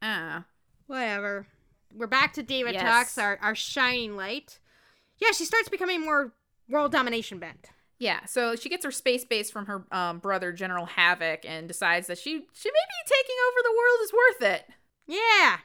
[SPEAKER 2] ah,
[SPEAKER 1] whatever we're back to diva
[SPEAKER 2] Yes.
[SPEAKER 1] talks our, our shining light yeah she starts becoming more world domination bent
[SPEAKER 2] yeah. So she gets her space base from her um, brother General Havoc, and decides that she she maybe taking over the world is worth it.
[SPEAKER 1] yeah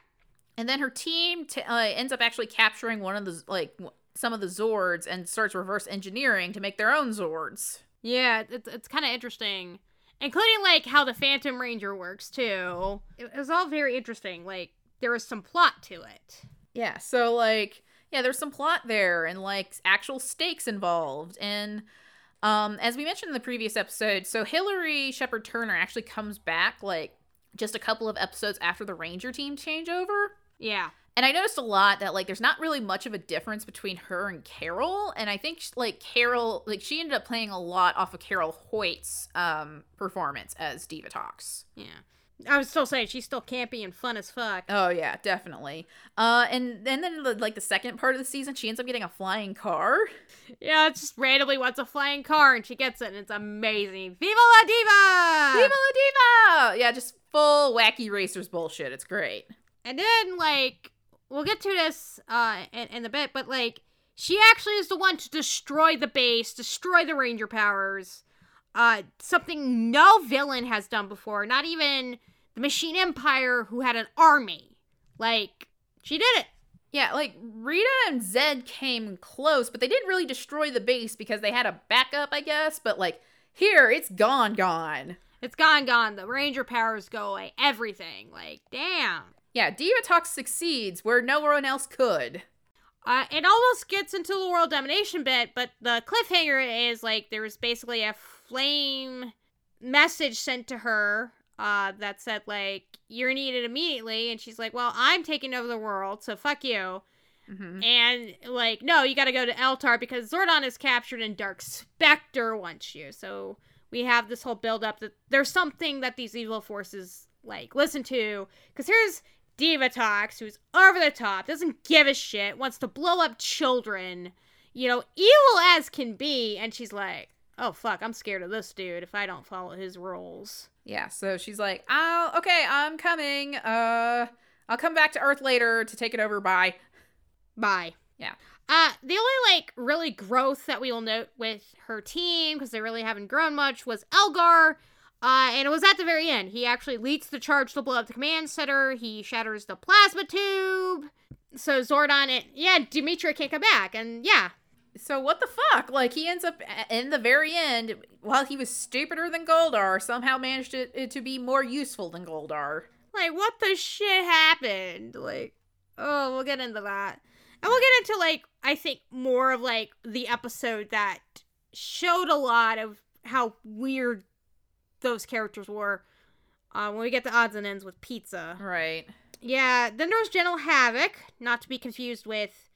[SPEAKER 2] And then her team t- uh, ends up actually capturing one of the like w- some of the Zords and starts reverse engineering to make their own Zords.
[SPEAKER 1] Yeah, it's, it's kind of interesting. Including, like, how the Phantom Ranger works, too. It, it was all very interesting. Like, there was some plot to it.
[SPEAKER 2] Yeah, so like yeah, there's some plot there and like actual stakes involved. And um as we mentioned in the previous episode, so Hillary Shepard Turner actually comes back like just a couple of episodes after the Ranger team changeover.
[SPEAKER 1] Yeah.
[SPEAKER 2] And I noticed a lot that like there's not really much of a difference between her and Carol, and I think like Carol like she ended up playing a lot off of Carol Hoyt's um performance as Divatox.
[SPEAKER 1] Yeah. I was still saying she's still campy and fun as fuck.
[SPEAKER 2] Oh yeah, definitely. Uh, and, and then the, like the second part of the season, she ends up getting a flying car.
[SPEAKER 1] Yeah, it's just randomly wants a flying car and she gets it and it's amazing. Viva la diva!
[SPEAKER 2] Viva la diva! Yeah, just full wacky racers bullshit. It's great.
[SPEAKER 1] And then like we'll get to this uh in, in a bit, but like she actually is the one to destroy the base, destroy the ranger powers. Uh something no villain has done before, not even the Machine Empire who had an army. Like she did it.
[SPEAKER 2] Yeah, like Rita and Zed came close, but they didn't really destroy the base because they had a backup, I guess. But like here, it's gone, gone.
[SPEAKER 1] It's gone, gone. The ranger powers go away. Everything. Like, damn.
[SPEAKER 2] Yeah, Divatox succeeds where no one else could.
[SPEAKER 1] Uh, it almost gets into the world domination bit, but the cliffhanger is like there was basically a flame message sent to her uh, that said like you're needed immediately, and she's like, "Well, I'm taking over the world, so fuck you."
[SPEAKER 2] Mm-hmm.
[SPEAKER 1] And like, no, you got to go to Eltar because Zordon is captured and Dark Spectre wants you. So we have this whole build up that there's something that these evil forces like listen to. Because here's Divatox, who's over the top, doesn't give a shit, wants to blow up children, you know, evil as can be. And she's like, oh fuck, I'm scared of this dude if I don't follow his rules.
[SPEAKER 2] Yeah, so she's like, "Oh, okay, I'm coming. Uh, I'll come back to Earth later to take it over. Bye."
[SPEAKER 1] Bye.
[SPEAKER 2] Yeah.
[SPEAKER 1] Uh, the only like really growth that we will note with her team because they really haven't grown much was Elgar. Uh, and it was at the very end. He actually leads the charge to blow up the command center. He shatters the plasma tube. So Zordon and yeah, Demetra can't come back. And yeah,
[SPEAKER 2] So what the fuck? Like he ends up in the very end, while he was stupider than Goldar, somehow managed it, it to be more useful than Goldar.
[SPEAKER 1] like what the shit happened? Like, oh, we'll get into that. And we'll get into like I think more of like the episode that showed a lot of how weird those characters were. Uh, when we get the odds and ends with pizza.
[SPEAKER 2] Right.
[SPEAKER 1] Yeah, then there was General Havoc, not to be confused with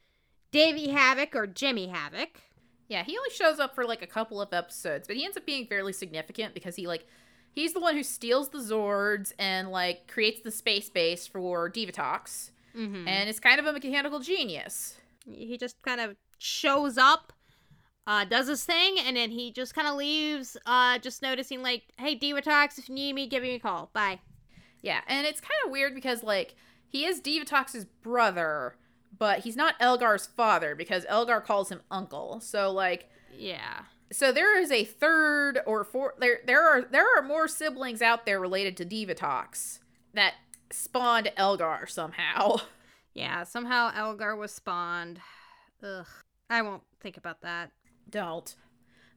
[SPEAKER 1] Davey Havok or Jimmy Havoc.
[SPEAKER 2] Yeah, he only shows up for like a couple of episodes, but he ends up being fairly significant because he like he's the one who steals the Zords and like creates the space base for Divatox,
[SPEAKER 1] Mm-hmm.
[SPEAKER 2] and is kind of a mechanical genius.
[SPEAKER 1] he just kind of shows up, uh, does his thing, and then he just kind of leaves, uh, just noticing like, hey, Divatox, if you need me, give me a call. Bye.
[SPEAKER 2] Yeah, and it's kind of weird because like he is Divatox's brother, but he's not Elgar's father because Elgar calls him uncle. So like
[SPEAKER 1] Yeah.
[SPEAKER 2] so there is a third or four there there are there are more siblings out there related to Divatox that spawned Elgar somehow.
[SPEAKER 1] Yeah, somehow Elgar was spawned. Ugh. I won't think about that.
[SPEAKER 2] Don't.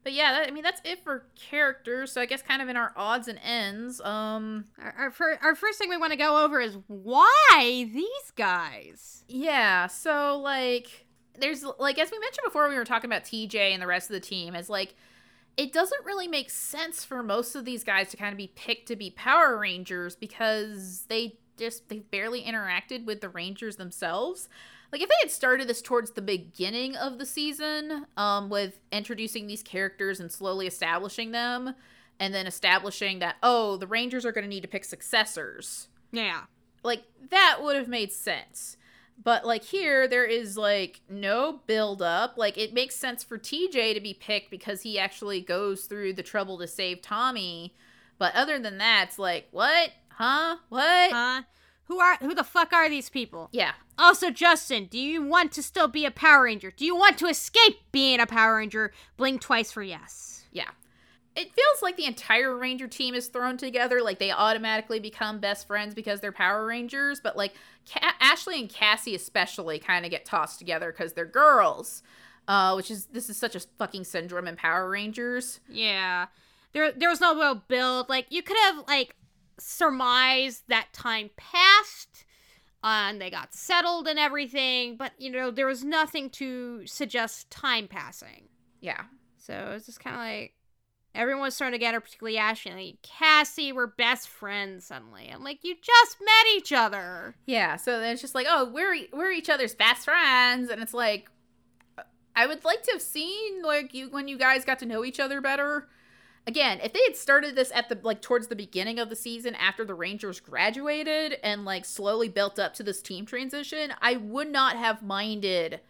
[SPEAKER 2] But yeah, that, I mean that's it for characters. So I guess kind of in our odds and ends. Um
[SPEAKER 1] Our, our, fir- our first thing we want to go over is why these guys?
[SPEAKER 2] Yeah, so like there's like as we mentioned before we were talking about TJ and the rest of the team is like it doesn't really make sense for most of these guys to kind of be picked to be Power Rangers because they just they barely interacted with the Rangers themselves. Like if they had started this towards the beginning of the season, um, with introducing these characters and slowly establishing them, and then establishing that oh the Rangers are going to need to pick successors.
[SPEAKER 1] Yeah.
[SPEAKER 2] like that would have made sense. But like here there is like no build up like it makes sense for tj to be picked because he actually goes through the trouble to save tommy. But other than that it's like what? Huh? What?
[SPEAKER 1] Huh? Who are who the fuck are these people?
[SPEAKER 2] yeah
[SPEAKER 1] Also, Justin, do you want to still be a Power Ranger? Do you want to escape being a Power Ranger? Blink twice for yes.
[SPEAKER 2] yeah it feels like the entire Ranger team is thrown together. Like they automatically become best friends because they're Power Rangers. But like Ca- Ashley and Cassie especially kind of get tossed together because they're girls. Uh, which is this is such a fucking syndrome in Power Rangers.
[SPEAKER 1] Yeah. There there was no real build. Like you could have like surmised that time passed uh, and they got settled and everything, but you know, there was nothing to suggest time passing.
[SPEAKER 2] Yeah,
[SPEAKER 1] So it was just kind of like everyone was get her, particularly Ashley and Cassie were best friends suddenly. I'm like, you just met each other.
[SPEAKER 2] yeah. So then it's just like, oh, we're we're each other's best friends, and it's like, I would like to have seen like you when you guys got to know each other better. Again, if they had started this at the like towards the beginning of the season after the Rangers graduated and like slowly built up to this team transition, I would not have minded.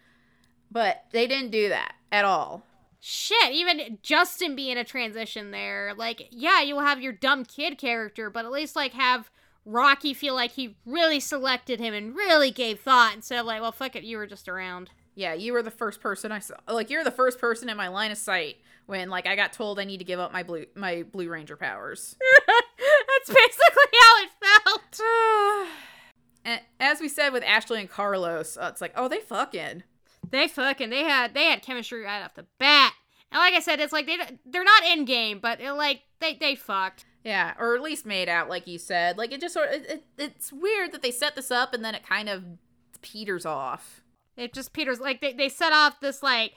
[SPEAKER 2] But they didn't do that at all.
[SPEAKER 1] Shit, even Justin being a transition there. Like, yeah, you'll have your dumb kid character, but at least like have Rocky feel like he really selected him and really gave thought instead of like, well, fuck it, you were just around.
[SPEAKER 2] Yeah, you were the first person I saw. Like you're the first person in my line of sight when like I got told I need to give up my blue my Blue Ranger powers.
[SPEAKER 1] That's basically how it felt.
[SPEAKER 2] and as we said with Ashley and Carlos, uh, it's like, oh, they fucking.
[SPEAKER 1] They fucking they had they had chemistry right off the bat. And like I said, it's like they they're not in game, but it, like they they fucked.
[SPEAKER 2] Yeah, or at least made out, like you said. Like it just sort of, it, it, it's weird that they set this up and then it kind of peters off.
[SPEAKER 1] It just Peter's like they they set off this like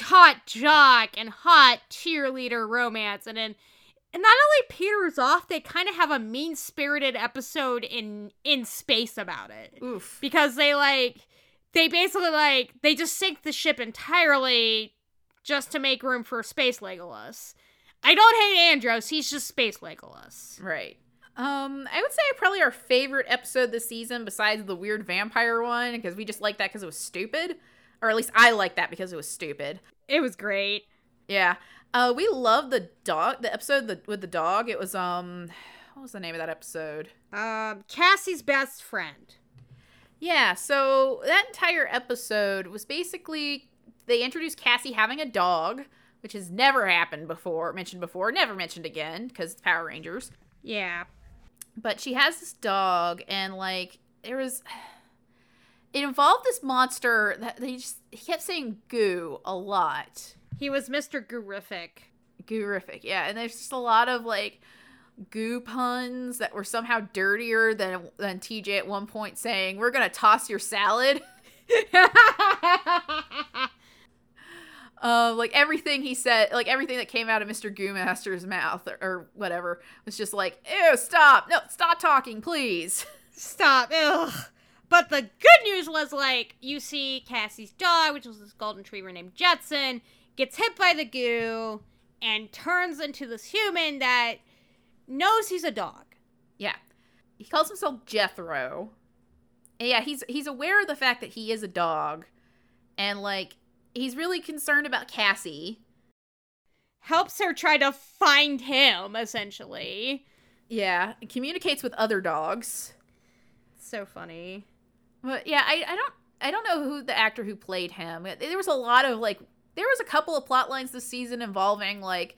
[SPEAKER 1] hot jock and hot cheerleader romance, and then and not only peters off, they kind of have a mean spirited episode in in space about it
[SPEAKER 2] Oof.
[SPEAKER 1] because they like they basically like they just sink the ship entirely just to make room for space Legolas. I don't hate Andros, he's just space Legolas.
[SPEAKER 2] Right. Um, I would say probably our favorite episode this season, besides the weird vampire one, because we just like that because it was stupid, or at least I like that because it was stupid.
[SPEAKER 1] It was great.
[SPEAKER 2] Yeah. Uh, we love the dog. The episode the, with the dog. It was um, what was the name of that episode?
[SPEAKER 1] Um, Cassie's best friend.
[SPEAKER 2] Yeah. So that entire episode was basically they introduced Cassie having a dog, which has never happened before, mentioned before, never mentioned again because it's Power Rangers.
[SPEAKER 1] Yeah.
[SPEAKER 2] But she has this dog, and like there was. It involved this monster that they just he kept saying goo a lot.
[SPEAKER 1] He was Mr. Goorific.
[SPEAKER 2] Goorific, yeah. And there's just a lot of like goo puns that were somehow dirtier than than TJ at one point saying, "We're gonna toss your salad." Uh, like everything he said, like everything that came out of Mr. Goo Master's mouth or, or whatever was just like, "Ew, stop! No, stop talking, please."
[SPEAKER 1] Stop. Ugh. But the good news was like you see Cassie's dog, which was this golden retriever named Jetson, gets hit by the goo and turns into this human that knows he's a dog.
[SPEAKER 2] Yeah, he calls himself Jethro. And yeah, he's he's aware of the fact that he is a dog, and like he's really concerned about Cassie.
[SPEAKER 1] Helps her try to find him, essentially.
[SPEAKER 2] Yeah, communicates with other dogs.
[SPEAKER 1] So funny.
[SPEAKER 2] But yeah, I, I don't I don't know who the actor who played him. There was a lot of like there was a couple of plot lines this season involving like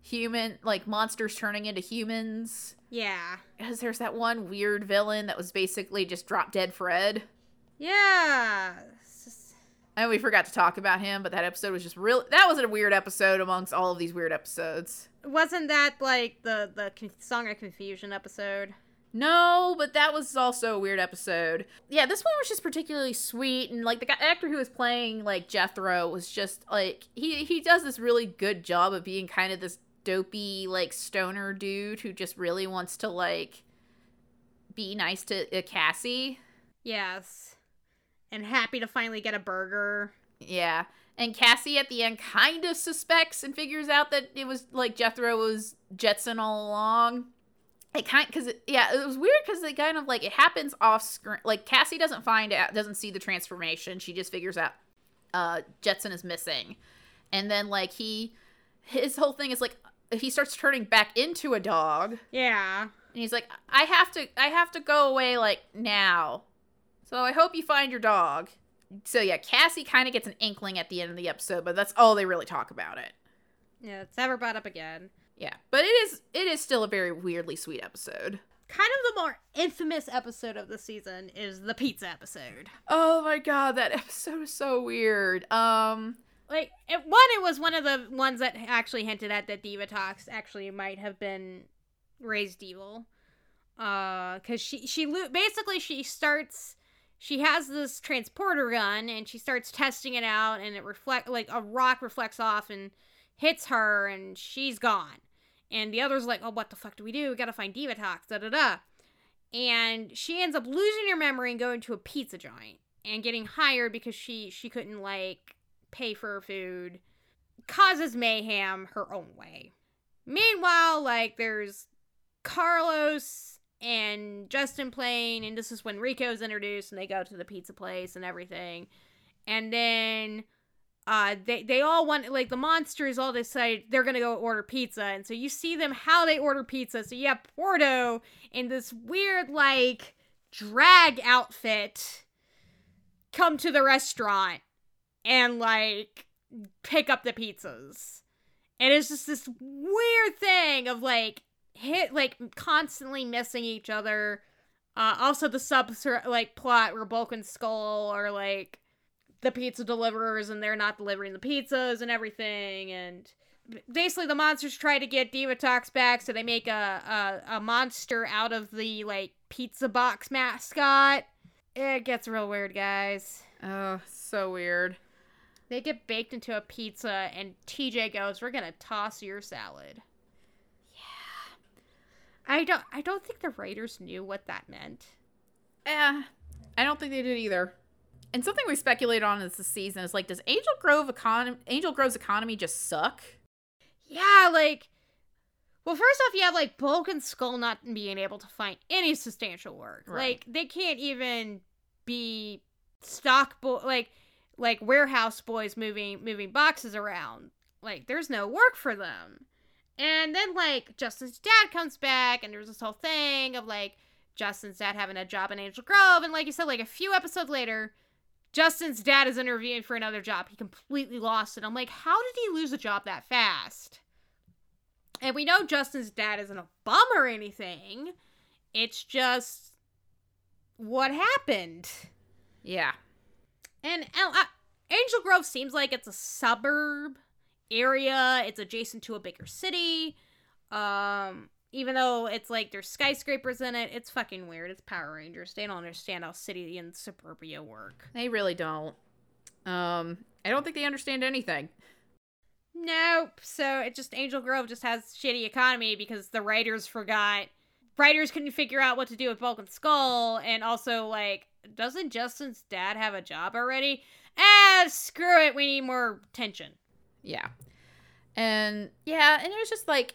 [SPEAKER 2] human like monsters turning into humans.
[SPEAKER 1] Yeah.
[SPEAKER 2] Because there's that one weird villain that was basically just drop dead Fred.
[SPEAKER 1] Yeah. Just-
[SPEAKER 2] And we forgot to talk about him, but that episode was just real. That was a weird episode amongst all of these weird episodes.
[SPEAKER 1] Wasn't that like the the con- Song of Confusion episode?
[SPEAKER 2] No, but that was also a weird episode. Yeah, this one was just particularly sweet, and like the guy, actor who was playing like Jethro was just like he he does this really good job of being kind of this dopey like stoner dude who just really wants to like be nice to uh, Cassie.
[SPEAKER 1] Yes. And happy to finally get a burger.
[SPEAKER 2] Yeah. And Cassie at the end kind of suspects and figures out that it was like Jethro was Jetson all along. It kind because yeah, it was weird because it kind of like it happens off screen. Like Cassie doesn't find out, doesn't see the transformation. She just figures out uh Jetson is missing, and then like he his whole thing is like he starts turning back into a dog,
[SPEAKER 1] Yeah.
[SPEAKER 2] and he's like, I have to I have to go away like now. So I hope you find your dog. So yeah, Cassie kind of gets an inkling at the end of the episode, but that's all they really talk about it.
[SPEAKER 1] Yeah, it's never brought up again.
[SPEAKER 2] Yeah, but it is it is still a very weirdly sweet episode.
[SPEAKER 1] Kind of the more infamous episode of the season is the pizza episode.
[SPEAKER 2] Oh my god, that episode is so weird. Um,
[SPEAKER 1] Like, it, one, it was one of the ones that actually hinted at that Divatox actually might have been raised evil. Uh, cause she she lo- basically she starts she has this transporter gun and she starts testing it out and it reflect like a rock reflects off and hits her and she's gone. And the other's like, oh, what the fuck do we do? We gotta find Divatox, da da da. And she ends up losing her memory and going to a pizza joint and getting hired because she she couldn't like pay for her food. Causes mayhem her own way. Meanwhile, like there's Carlos and Justin playing, and this is when Rico's introduced, and they go to the pizza place and everything. And then uh they they all want like the monsters all decide they're gonna go order pizza. And so you see them how they order pizza. So you have porto in this weird like drag outfit come to the restaurant and like pick up the pizzas. And it's just this weird thing of like hit like constantly missing each other. Uh also the sub like plot where bulk and skull are like the pizza deliverers and they're not delivering the pizzas and everything and basically the monsters try to get Divatox back so they make a, a a monster out of the like pizza box mascot. It gets real weird guys.
[SPEAKER 2] Oh, so weird.
[SPEAKER 1] they get baked into a pizza and TJ goes we're gonna toss your salad. Yeah. I don't I don't think the writers knew what that meant.
[SPEAKER 2] Eh, I don't think they did either. And something we speculate on is the season is like, does Angel Grove economy, Angel Grove's economy just suck?
[SPEAKER 1] Yeah, like, well, first off, you have like Bulk and Skull not being able to find any substantial work.
[SPEAKER 2] Right.
[SPEAKER 1] Like, they can't even be stock boy, like, like warehouse boys moving moving boxes around. Like, there's no work for them. And then like Justin's dad comes back, and there's this whole thing of like Justin's dad having a job in Angel Grove, and like you said, like a few episodes later. Justin's dad is interviewing for another job. He completely lost it. I'm like, how did he lose a job that fast? And we know Justin's dad isn't a bum or anything. It's just what happened.
[SPEAKER 2] Yeah.
[SPEAKER 1] And uh, Angel Grove seems like it's a suburb area. It's adjacent to a bigger city. Um, even though it's like there's skyscrapers in it, it's fucking weird. It's Power Rangers. They don't understand how city and suburbia work.
[SPEAKER 2] They really don't. Um, I don't think they understand anything.
[SPEAKER 1] Nope. So it just Angel Grove just has shitty economy because the writers forgot. Writers couldn't figure out what to do with Bulk and Skull, and also like, doesn't Justin's dad have a job already? Ah, screw it. We need more tension.
[SPEAKER 2] Yeah. And yeah, and it was just like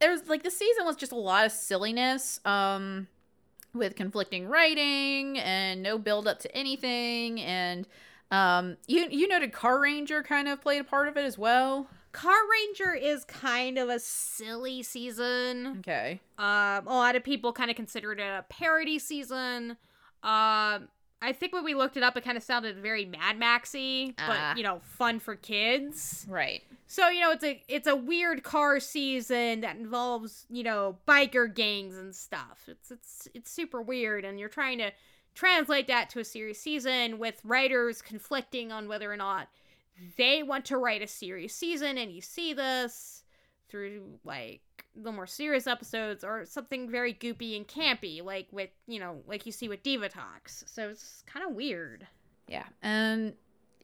[SPEAKER 2] there's like the season was just a lot of silliness um with conflicting writing and no build up to anything and um you you noted Carranger kind of played a part of it as well.
[SPEAKER 1] Car Ranger is kind of a silly season.
[SPEAKER 2] Okay.
[SPEAKER 1] Um, a lot of people kind of consider it a parody season. Um, I think when we looked it up, it kind of sounded very Mad Maxy, but
[SPEAKER 2] Ah.
[SPEAKER 1] you know, fun for kids.
[SPEAKER 2] Right.
[SPEAKER 1] So you know, it's a it's a weird car season that involves you know biker gangs and stuff. It's it's it's super weird, and you're trying to translate that to a serious season with writers conflicting on whether or not they want to write a serious season, and you see this through like the more serious episodes or something very goopy and campy, like with you know like you see with Divatox. So it's kind of weird.
[SPEAKER 2] Yeah. And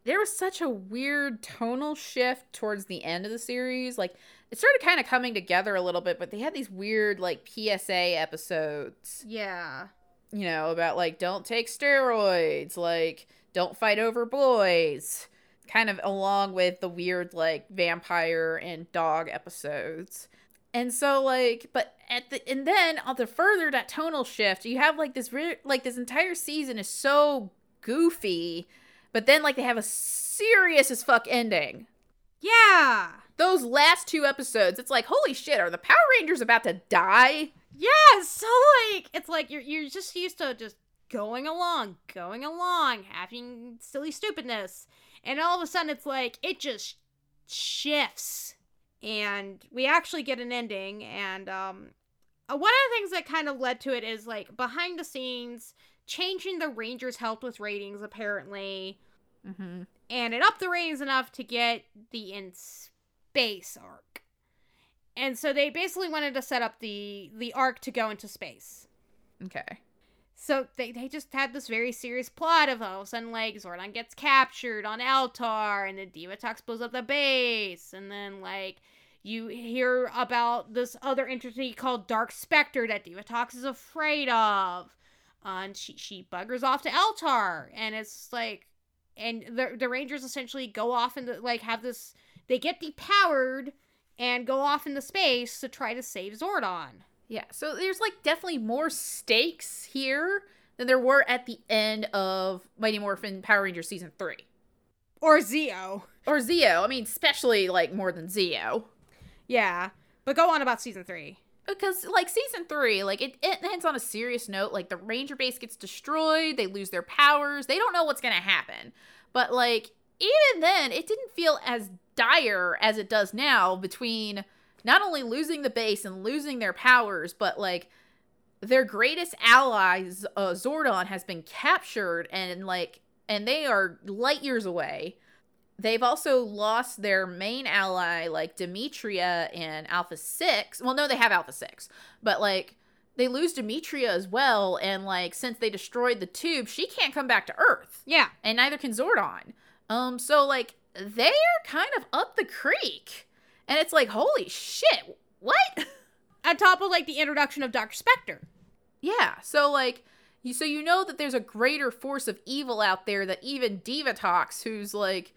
[SPEAKER 2] there was such a weird tonal shift towards the end of the series. Like it started kind of coming together a little bit, but they had these weird like PSA episodes,
[SPEAKER 1] Yeah.
[SPEAKER 2] you know, about like don't take steroids, like don't fight over boys, kind of along with the weird like vampire and dog episodes. And so like but at the and then on the further that tonal shift, you have like this re- like this entire season is so goofy, but then like they have a serious as fuck ending.
[SPEAKER 1] Yeah.
[SPEAKER 2] Those last two episodes, it's like holy shit, are the Power Rangers about to die?
[SPEAKER 1] Yeah, so like it's like you're you're just used to just going along, going along, having silly stupidness, and all of a sudden it's like it just shifts and we actually get an ending. And um, uh, one of the things that kind of led to it is like behind the scenes, changing the Rangers helped with ratings apparently,
[SPEAKER 2] Mm-hmm.
[SPEAKER 1] and it upped the ratings enough to get the in space arc. And so they basically wanted to set up the the arc to go into space.
[SPEAKER 2] Okay.
[SPEAKER 1] So they, they just had this very serious plot of all of a sudden like Zordon gets captured on Eltar and then Divatox blows up the base and then like you hear about this other entity called Dark Spectre that Divatox is afraid of. Uh, and she she buggers off to Eltar and it's like and the the Rangers essentially go off and like have this they get depowered and go off into space to try to save Zordon.
[SPEAKER 2] Yeah. So there's like definitely more stakes here than there were at the end of Mighty Morphin Power Rangers season three.
[SPEAKER 1] Or Zeo.
[SPEAKER 2] Or Zeo. I mean, especially like more than Zeo.
[SPEAKER 1] Yeah. But go on about season three.
[SPEAKER 2] because like season three like it, it ends on a serious note like the ranger base gets destroyed they lose their powers they don't know what's gonna happen but like even then it didn't feel as dire as it does now between not only losing the base and losing their powers but like their greatest allies uh, zordon has been captured and like and they are light years away They've also lost their main ally, like Dimitria and Alpha 6. Well, no, they have Alpha 6. But, like, they lose Dimitria as well. And, like, since they destroyed the tube, she can't come back to Earth.
[SPEAKER 1] Yeah.
[SPEAKER 2] And neither can Zordon. Um, so, like, they're kind of up the creek. And it's like, holy shit, what?
[SPEAKER 1] On top of like the introduction of Dark Specter.
[SPEAKER 2] Yeah. So like you so you know that there's a greater force of evil out there that even Divatox, who's like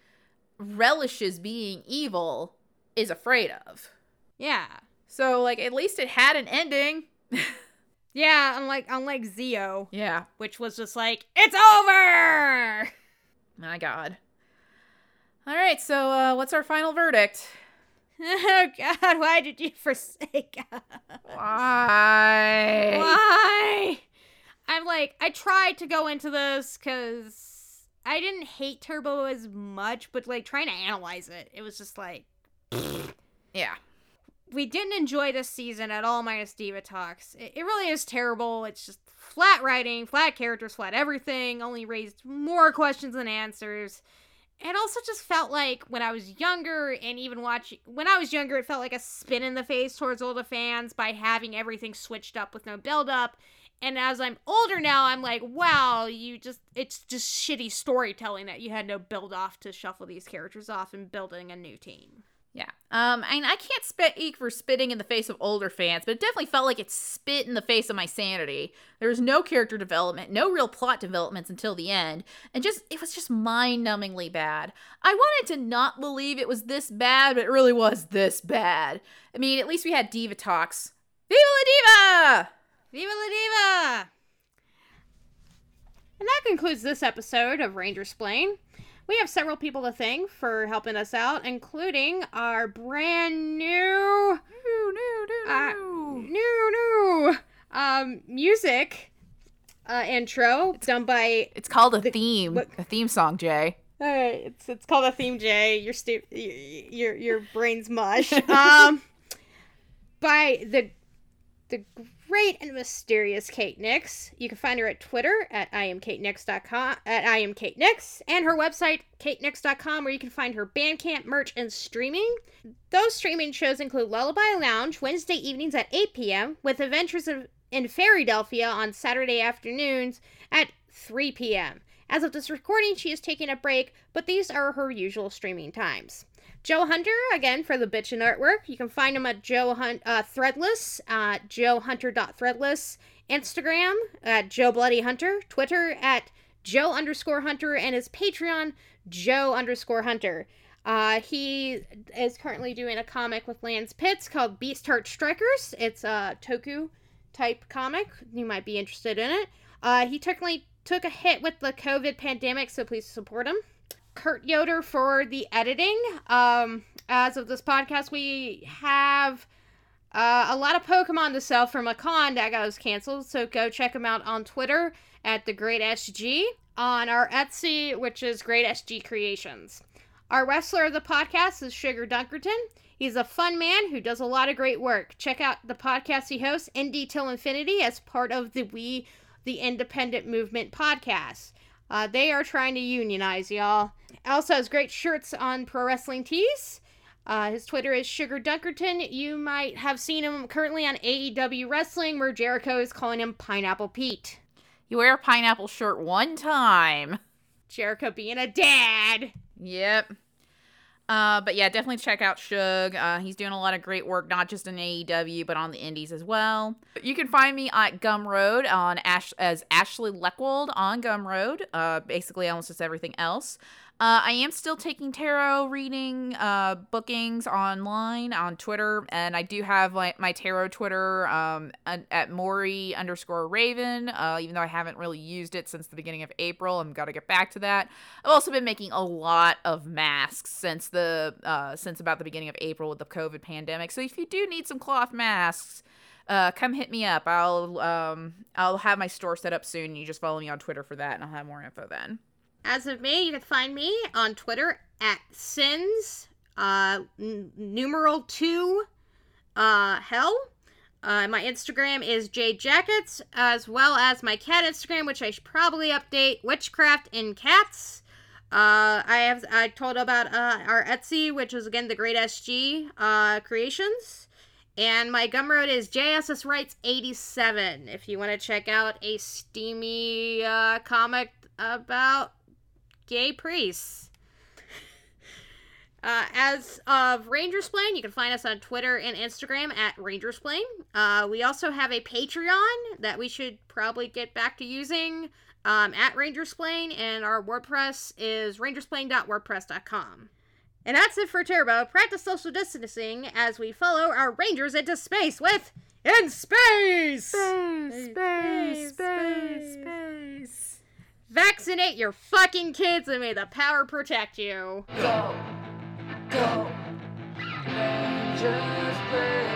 [SPEAKER 2] relishes being evil, is afraid of.
[SPEAKER 1] Yeah.
[SPEAKER 2] So like at least it had an ending.
[SPEAKER 1] Yeah, unlike unlike Zeo,
[SPEAKER 2] Yeah.
[SPEAKER 1] which was just like, it's over!
[SPEAKER 2] My god. All right, so uh what's our final verdict?
[SPEAKER 1] Oh god, why did you forsake us?
[SPEAKER 2] Why?
[SPEAKER 1] Why? I'm like, I tried to go into this because I didn't hate Turbo as much, but like trying to analyze it, it was just like,
[SPEAKER 2] Yeah.
[SPEAKER 1] we didn't enjoy this season at all, minus Divatox. It, it really is terrible. It's just flat writing, flat characters, flat everything, only raised more questions than answers. It also just felt like when I was younger, and even watching when I was younger, it felt like a spin in the face towards older fans by having everything switched up with no build up. And as I'm older now, I'm like, wow, you just it's just shitty storytelling that you had no build off to shuffle these characters off and building a new team.
[SPEAKER 2] Yeah. Um, mean, I can't speak for spitting in the face of older fans, but it definitely felt like it spit in the face of my sanity. There was no character development, no real plot developments until the end, and just it was just mind-numbingly bad. I wanted to not believe it was this bad, but it really was this bad. I mean, at least we had Divatox. Viva la Diva!
[SPEAKER 1] Viva la Diva! And that concludes this episode of Rangersplain. We have several people to thank for helping us out, including our brand new,
[SPEAKER 2] No, no, no,
[SPEAKER 1] Uh, new, new um, music uh, intro done by.
[SPEAKER 2] It's called a theme,
[SPEAKER 1] what-
[SPEAKER 2] a theme song, Jay.
[SPEAKER 1] Uh, it's it's called a theme Jay. Your stu- your your brain's mush. um, by the the great and mysterious Kate Nix. You can find her at Twitter at iamkatenix.com at iamkatenix and her website katenix.com where you can find her Bandcamp merch and streaming. Those streaming shows include Lullaby Lounge Wednesday evenings at 8 p.m. with Adventures of, in Fairydelphia on Saturday afternoons at 3 p.m. As of this recording, she is taking a break, but these are her usual streaming times. Joe Hunter, again, for the bitchin' artwork. You can find him at Joe Hunt, uh, Threadless, uh, joehunter.threadless, Instagram at Joe Bloody Hunter, Twitter at Joe underscore Hunter, and his Patreon, Joe underscore Hunter. Uh, he is currently doing a comic with Lance Pitts called Beast Heart Strikers. It's a Toku type comic. You might be interested in it. Uh, he technically took a hit with the COVID pandemic, so please support him. Kurt Yoder for the editing. Um, as of this podcast, we have uh, a lot of Pokemon to sell from a con that got canceled, so go check them out on Twitter at the Great SG, on our Etsy, which is Great SG Creations. Our wrestler of the podcast is Sugar Dunkerton. He's a fun man who does a lot of great work. Check out the podcast he hosts, Indie Till Infinity, as part of the We, the Independent Movement podcast. Uh, they are trying to unionize, y'all. Also has great shirts on Pro Wrestling Tees. Uh, his Twitter is Sugar Dunkerton. You might have seen him currently on AEW Wrestling, where Jericho is calling him Pineapple Pete.
[SPEAKER 2] You wear a pineapple shirt one time.
[SPEAKER 1] Jericho being a dad.
[SPEAKER 2] Yep. Uh, but yeah, definitely check out Shug. Uh, he's doing a lot of great work, not just in AEW, but on the indies as well. You can find me at Gumroad on Ash as Ashley Leckwold on Gumroad. Uh, basically, almost just everything else. Uh, I am still taking tarot reading uh, bookings online on Twitter, and I do have my, my tarot Twitter um, at, Maury underscore Raven. Uh, even though I haven't really used it since the beginning of April, I'm got to get back to that. I've also been making a lot of masks since the uh, since about the beginning of April with the COVID pandemic. So if you do need some cloth masks, uh, come hit me up. I'll um, I'll have my store set up soon. You just follow me on Twitter for that, and I'll have more info then.
[SPEAKER 1] As of me, you can find me on Twitter at sins uh, n- numeral two uh, hell. Uh, my Instagram is jjackets, as well as my cat Instagram, which I should probably update, witchcraft in cats. Uh, I have I told about uh, our Etsy, which is again the Great SG uh, Creations, and my Gumroad is JSS Rights eighty seven. If you want to check out a steamy uh, comic about gay priests. Uh, as of Rangersplain, you can find us on Twitter and Instagram at Rangersplain. Uh, we also have a Patreon that we should probably get back to using um, at Rangersplain, and our WordPress is rangersplain.wordpress.com. And that's it for Turbo. Practice social distancing as we follow our Rangers into space with In Space!
[SPEAKER 2] Space,
[SPEAKER 1] space, space, space. Vaccinate your fucking kids and may the power protect you.
[SPEAKER 4] Go, go, Rangers.